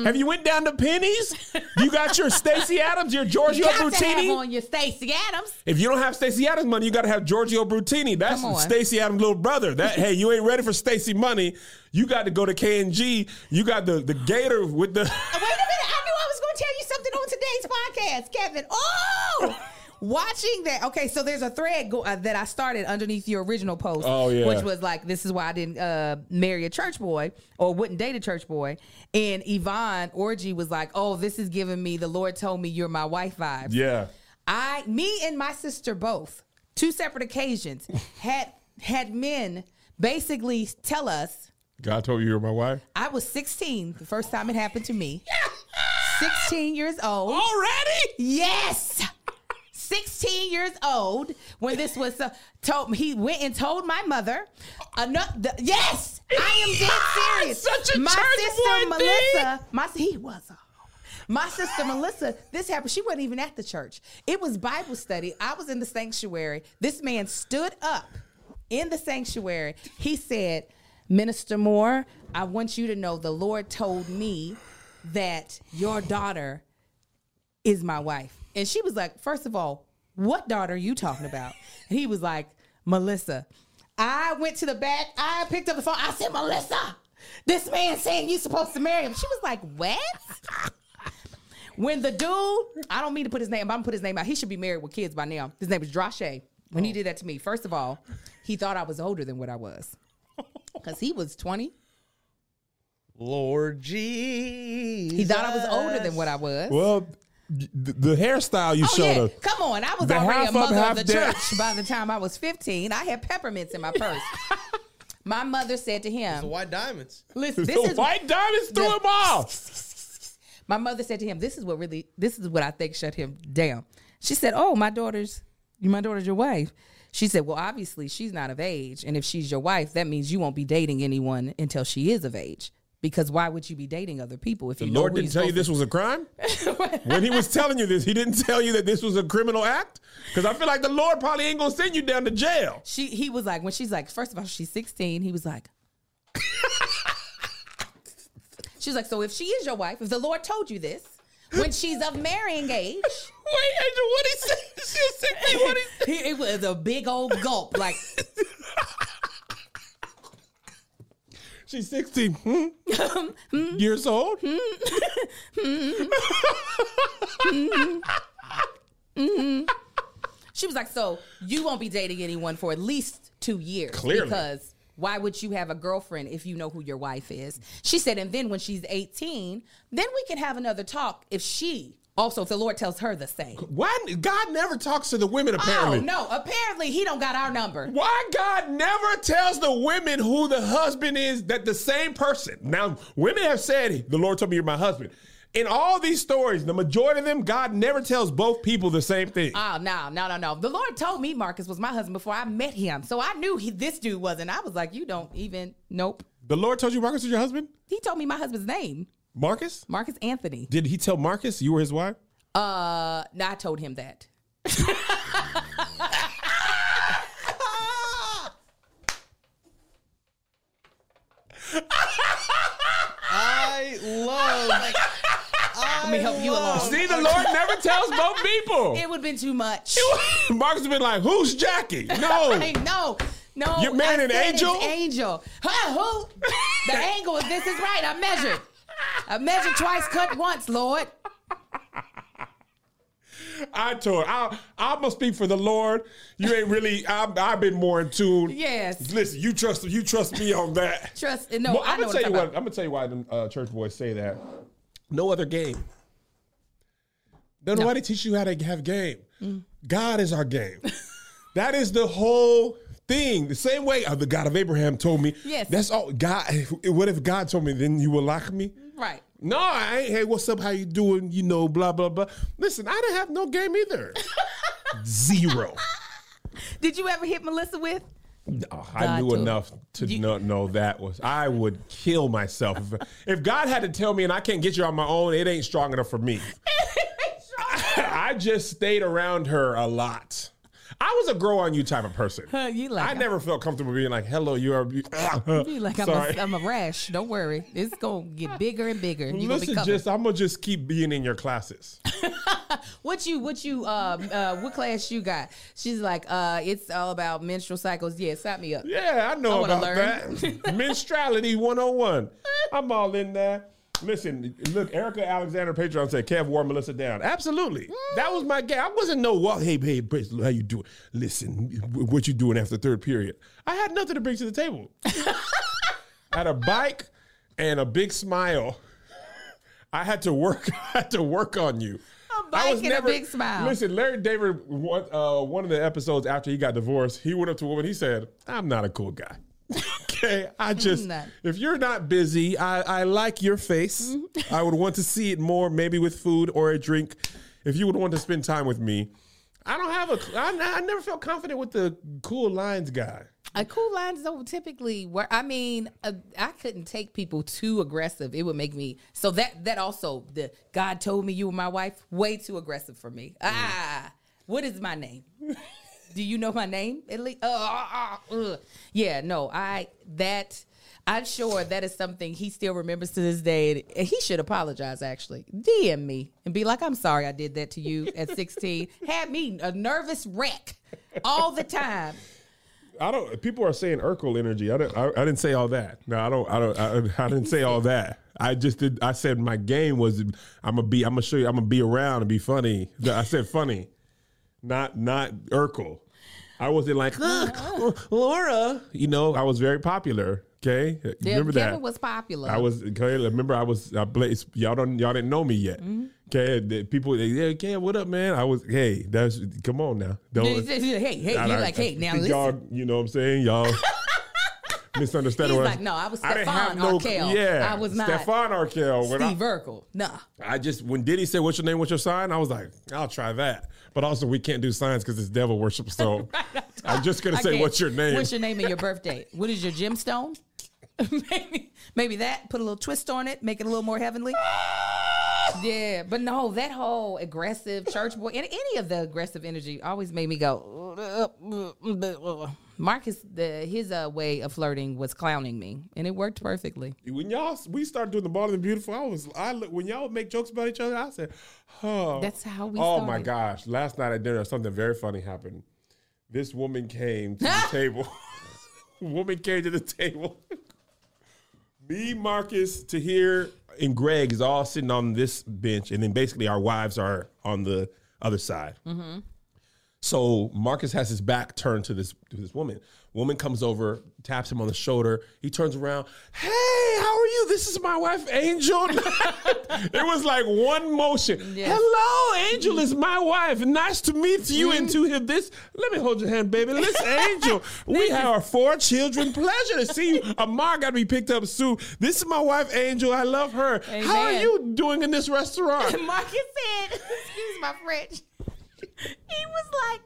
Have you went down to Penny's? You got your [LAUGHS] Stacy Adams, your Giorgio Got have Brutini. on your Stacy Adams. If you don't have Stacy Adams money, you got to have Giorgio Brutini. That's Stacy Adams' little brother. That [LAUGHS] hey, you ain't ready for Stacy money. You got to go to K and G. You got the the gator with the. Wait a minute. I knew I was going to tell you something on today's podcast, Kevin. Oh, [LAUGHS] watching that. Okay, so there's a thread go, uh, that I started underneath your original post. Oh, yeah. Which was like, this is why I didn't uh, marry a church boy or wouldn't date a church boy. And Yvonne Orji was like, oh, this is giving me the Lord told me you're my wife vibes. yeah. I, me and my sister both, two separate occasions, [LAUGHS] had had men basically tell us God told you you were my wife I was 16 the first time it happened to me. [LAUGHS] 16 years old. already. Yes. 16 years old when this was uh, told he went and told my mother another yes I am dead serious Such a my sister Melissa my he was a my sister Melissa, this happened. She wasn't even at the church. It was Bible study. I was in the sanctuary. This man stood up in the sanctuary. He said, Minister Moore, I want you to know the Lord told me that your daughter is my wife. And she was like, First of all, what daughter are you talking about? And [LAUGHS] he was like, Melissa. I went to the back. I picked up the phone. I said, Melissa, this man saying you supposed to marry him. She was like, What? When the dude, I don't mean to put his name, but I'm gonna put his name out. He should be married with kids by now. His name is Drashe. When he oh. did that to me, first of all, he thought I was older than what I was. [LAUGHS] Because he was 20. Lord Jesus. He thought I was older than what I was. Well, the, the hairstyle you Oh showed yeah, us. come on! I was The already a mother half of the down. church by the time I was 15. I had peppermints in my purse. [LAUGHS] my mother said to The him, white diamonds. "Listen, The is white diamonds threw the- him off. [LAUGHS] My mother said to him, "This is what really, this is what I think shut him down." She said, "Oh, my daughter's, you my daughter's your wife." She said, "Well, obviously she's not of age, and if she's your wife, that means you won't be dating anyone until she is of age. Because why would you be dating other people if The you know Lord didn't tell you this was a crime? [LAUGHS] when he was telling you this, he didn't tell you that this was a criminal act? Because I feel like the Lord probably ain't gonna send you down to jail. She he was like when she's like first of all she's 16 he was like [LAUGHS] She's like, so if she is your wife, if the Lord told you this, when she's of marrying age, [LAUGHS] Wait, Angel, what he said? She was 16. What he said? it was a big old gulp. Like, She's 16 hmm? [LAUGHS] years old. she was like, so you won't be dating anyone for at least two years. Clearly. Because why would you have a girlfriend if you know who your wife is? She said, and then when she's 18, then we can have another talk if she also, if the Lord tells her the same. Why God never talks to the women apparently? Oh, no. Apparently, he don't got our number. Why God never tells the women who the husband is that the same person? Now, women have said, The Lord told me you're my husband. In all these stories, the majority of them, God never tells both people the same thing. Oh, no, no, no, no. The Lord told me Marcus was my husband before I met him. So I knew he, this dude wasn't. I was like, you don't even, nope. the Lord told you Marcus was your husband? He told me my husband's name, Marcus? Marcus Anthony. Did he tell Marcus you were his wife? Uh, no, I told him that. I love. [LAUGHS] Let me help you along. See, the Lord never tells both [LAUGHS] people. It would have been too much. [LAUGHS] Marcus has been like, Who's Jackie? No. Hey, no, no. You're marrying I an said it's angel? Angel. Huh, who? The angle. This is right. I measured. I measured twice, cut once, Lord. I told I I'm gonna speak for the Lord. You ain't really. I've been more in tune. Yes. Listen, you trust you trust me on that. Trust. No, Well, I'm gonna tell you I'm what. I'm gonna tell you why the uh, church boys say that. No other game. Don't they teach you how to have game. Mm. God is our game. [LAUGHS] that is the whole thing. The same way uh, the God of Abraham told me. Yes. That's all. God. What if God told me? Then you will like me. Right. No, I ain't. Hey, what's up? How you doing? You know, blah blah blah. Listen, I didn't have no game either. [LAUGHS] Zero. Did you ever hit Melissa with? No, I God knew enough to You- not know that was. I would kill myself if, if God had to tell me, and I can't get you on my own. It ain't strong enough for me. [LAUGHS] [LAUGHS] I just stayed around her a lot. I was a grow on you type of person. Huh, you like I never felt comfortable being like, "Hello, you are." [LAUGHS] You like I'm a, I'm a rash. Don't worry. It's gonna get bigger and bigger. You Listen, just I'm gonna just keep being in your classes. [LAUGHS] What you what you um uh what class you got? She's like, uh, it's all about menstrual cycles. Yeah, sign me up. Yeah, I know I about learn. that. [LAUGHS] Menstruality 101. I'm all in there. Listen, look, Erica Alexander Patreon said Kev wore Melissa down. Absolutely. That was my game. I wasn't no well, hey, hey, Brace, how you doing? Listen, what you doing after third period? I had nothing to bring to the table. I [LAUGHS] had a bike and a big smile. I had to work. [LAUGHS] I had to work on you. A I bike and a big smile. Listen, Larry David, one, uh, one of the episodes after he got divorced, he went up to a woman. He said, "I'm not a cool guy." [LAUGHS] okay, I just not. if you're not busy, I, I like your face. I would want to see it more, maybe with food or a drink. If you would want to spend time with me, I don't have a. I, I never felt confident with the cool lines guy. A cool lines don't typically work. I mean, uh, I couldn't take people too aggressive. It would make me so that that also the God told me you were my wife. Way too aggressive for me. Ah, what is my name? [LAUGHS] Do you know my name? At least, uh, uh, uh, uh. yeah. No, I that. I'm sure that is something he still remembers to this day. And he should apologize, actually. DM me and be like, I'm sorry I did that to you at [LAUGHS] 16. Had me a nervous wreck all the time. I don't. People are saying Urkel energy. I didn't. I, I didn't say all that. No, I don't. I don't. I, I didn't say all that. I just did. I said my game was. I'm gonna be. I'm gonna show you. I'm gonna be around and be funny. I said funny, not not Urkel. I wasn't like "Ugh, Laura. You know, I was very popular. Okay, Yeah, remember Kevin that. was popular. I was okay. Remember, I was. I blazed, y'all don't. Y'all didn't know me yet. Mm-hmm. Okay, people. they, Yeah, okay. What up, man? I was. Hey, that's. Come on now. Don't. [LAUGHS] hey, hey, you're like, hey, now listen. y'all, you know what I'm saying? Y'all [LAUGHS] misunderstand. He's what like, no, I was Stefan Urquelle. Yeah, I was not Stefan Urquelle. Steve Urkel. Nah. I, I just when Diddy said, "What's your name? What's your sign?" I was like, "I'll try that." But also, we can't do signs because it's devil worship. So [LAUGHS] I'm just gonna I say, can't. "What's your name?" What's your name and your birthday? What is your gemstone? [LAUGHS] maybe, maybe that. Put a little twist on it, make it a little more heavenly. [LAUGHS] yeah, but no, that whole aggressive church boy and any of the aggressive energy always made me go. Marcus, the his uh, way of flirting was clowning me, and it worked perfectly. When y'all we started doing the ball and the beautiful, I was I look when y'all make jokes about each other, I said, "Oh, That's how we Oh my gosh! Last night at dinner, something very funny happened. This woman came to the [LAUGHS] table. [LAUGHS] woman came to the table. [LAUGHS] Me, Marcus, Tahir, and Greg is all sitting on this bench, and then basically our wives are on the other side. So Marcus has his back turned to this to this woman. Woman comes over, taps him on the shoulder. He turns around. Hey, how are you? This is my wife, Angel. [LAUGHS] it was like one motion. Yes. Hello, Angel is my wife. Nice to meet you. And to him, this. Let me hold your hand, baby. Listen, [LAUGHS] Angel. we have our four children. Pleasure to see you. [LAUGHS] Amar got to be picked up soon. This is my wife, Angel. I love her. How are you doing in this restaurant? Marcus said, "Excuse my French." He was like,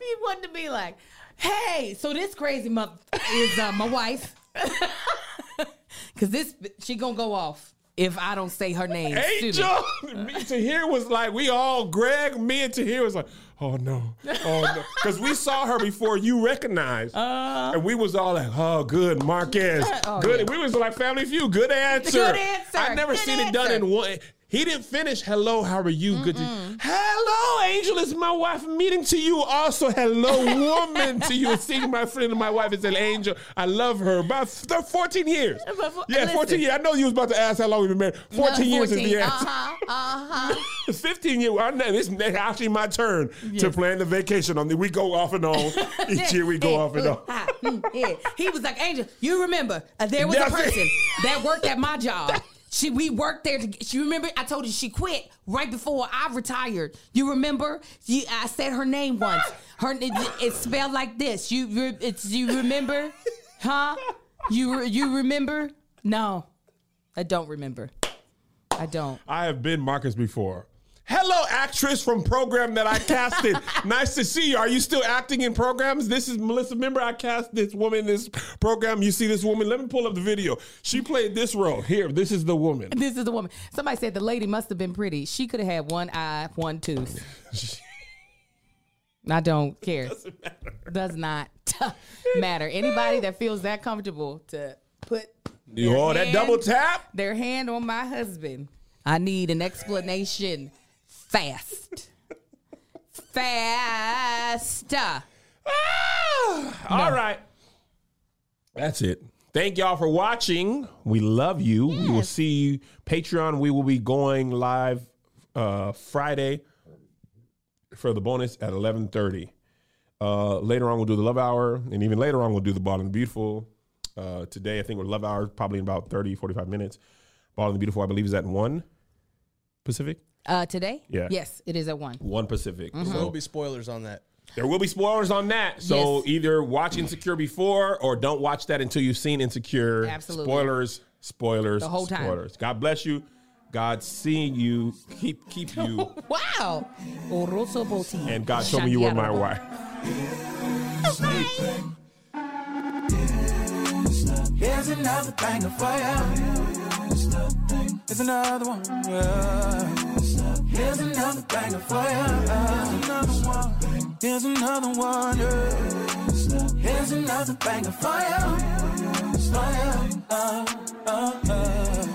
he wanted to be like, "Hey, so this crazy mother is uh, my wife, [LAUGHS] because this she gonna go off if I don't say her name." Excuse me. Angel, me Tahir was like, we all, Greg, me and Tahir was like, oh no, oh no, because we saw her before you recognized, and we was all like, oh, good, Marquez, Oh, good. yeah. We was like family feud, good answer. Good answer, I never good seen it done in one. He didn't finish. Hello, how are you? Good. To, hello, Angel is my wife. Meeting to you. Also, hello, woman to you. Seeing my friend and my wife is an angel. I love her. About th- 14 years. Yeah, 14 years. I know you was about to ask how long we've been married. 14 years is the answer. Uh huh. Uh huh. [LAUGHS] 15 years. I know this is actually my turn to plan the vacation on the. We go off and on. [LAUGHS] Each year we go off and on. [LAUGHS] Yeah. He was like, Angel, you remember uh, there was That's a it. person that worked at my job. She we worked there. To, she remember I told you she quit right before I retired. You remember? You, I said her name [LAUGHS] once. Her it, it's spelled like this. You re- it's you remember? Huh? You you remember? No, I don't remember. I don't. I have been Marcus before. Hello, actress from program that I casted. [LAUGHS] nice to see you. Are you still acting in programs? This is Melissa. Remember, I cast this woman in this program. You see this woman? Let me pull up the video. She played this role. Here, this is the woman. This is the woman. Somebody said the lady must have been pretty. She could have had one eye, one tooth. [LAUGHS] I don't care. Does not [LAUGHS] matter. Anybody that feels that comfortable to put You all that double tap? their hand on my husband, I need an explanation fast. Fast. Ah! All right. That's it. Thank y'all for watching. We love you. We will see you Patreon. We will be going live uh, Friday for the bonus at 11:30. Uh, later on we'll do the love hour and even later on we'll do the ball and the beautiful. Uh, today I think we're love hour probably in about 30 45 minutes. Ball and the beautiful I believe is at 1 Pacific. Uh, today? Yeah. Yes, it is at one. 1 Pacific. There So will be spoilers on that. there will be spoilers on that. So Yes. either watch Insecure before or don't watch that until you've seen Insecure. Absolutely. Spoilers, spoilers, The whole time. spoilers. God bless you. God seeing you. Keep keep you. [LAUGHS] Wow. Oroso Boti. and God told me you were my wife. Here's another banger for you. Here's another one. Yeah. Here's another banger for you. Here's another one. Yeah. Here's another banger for you. For you. Uh, uh, uh.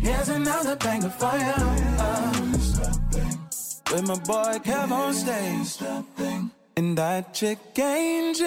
Here's another banger for you. Uh. With my boy KevOnStage. And that chick Angel.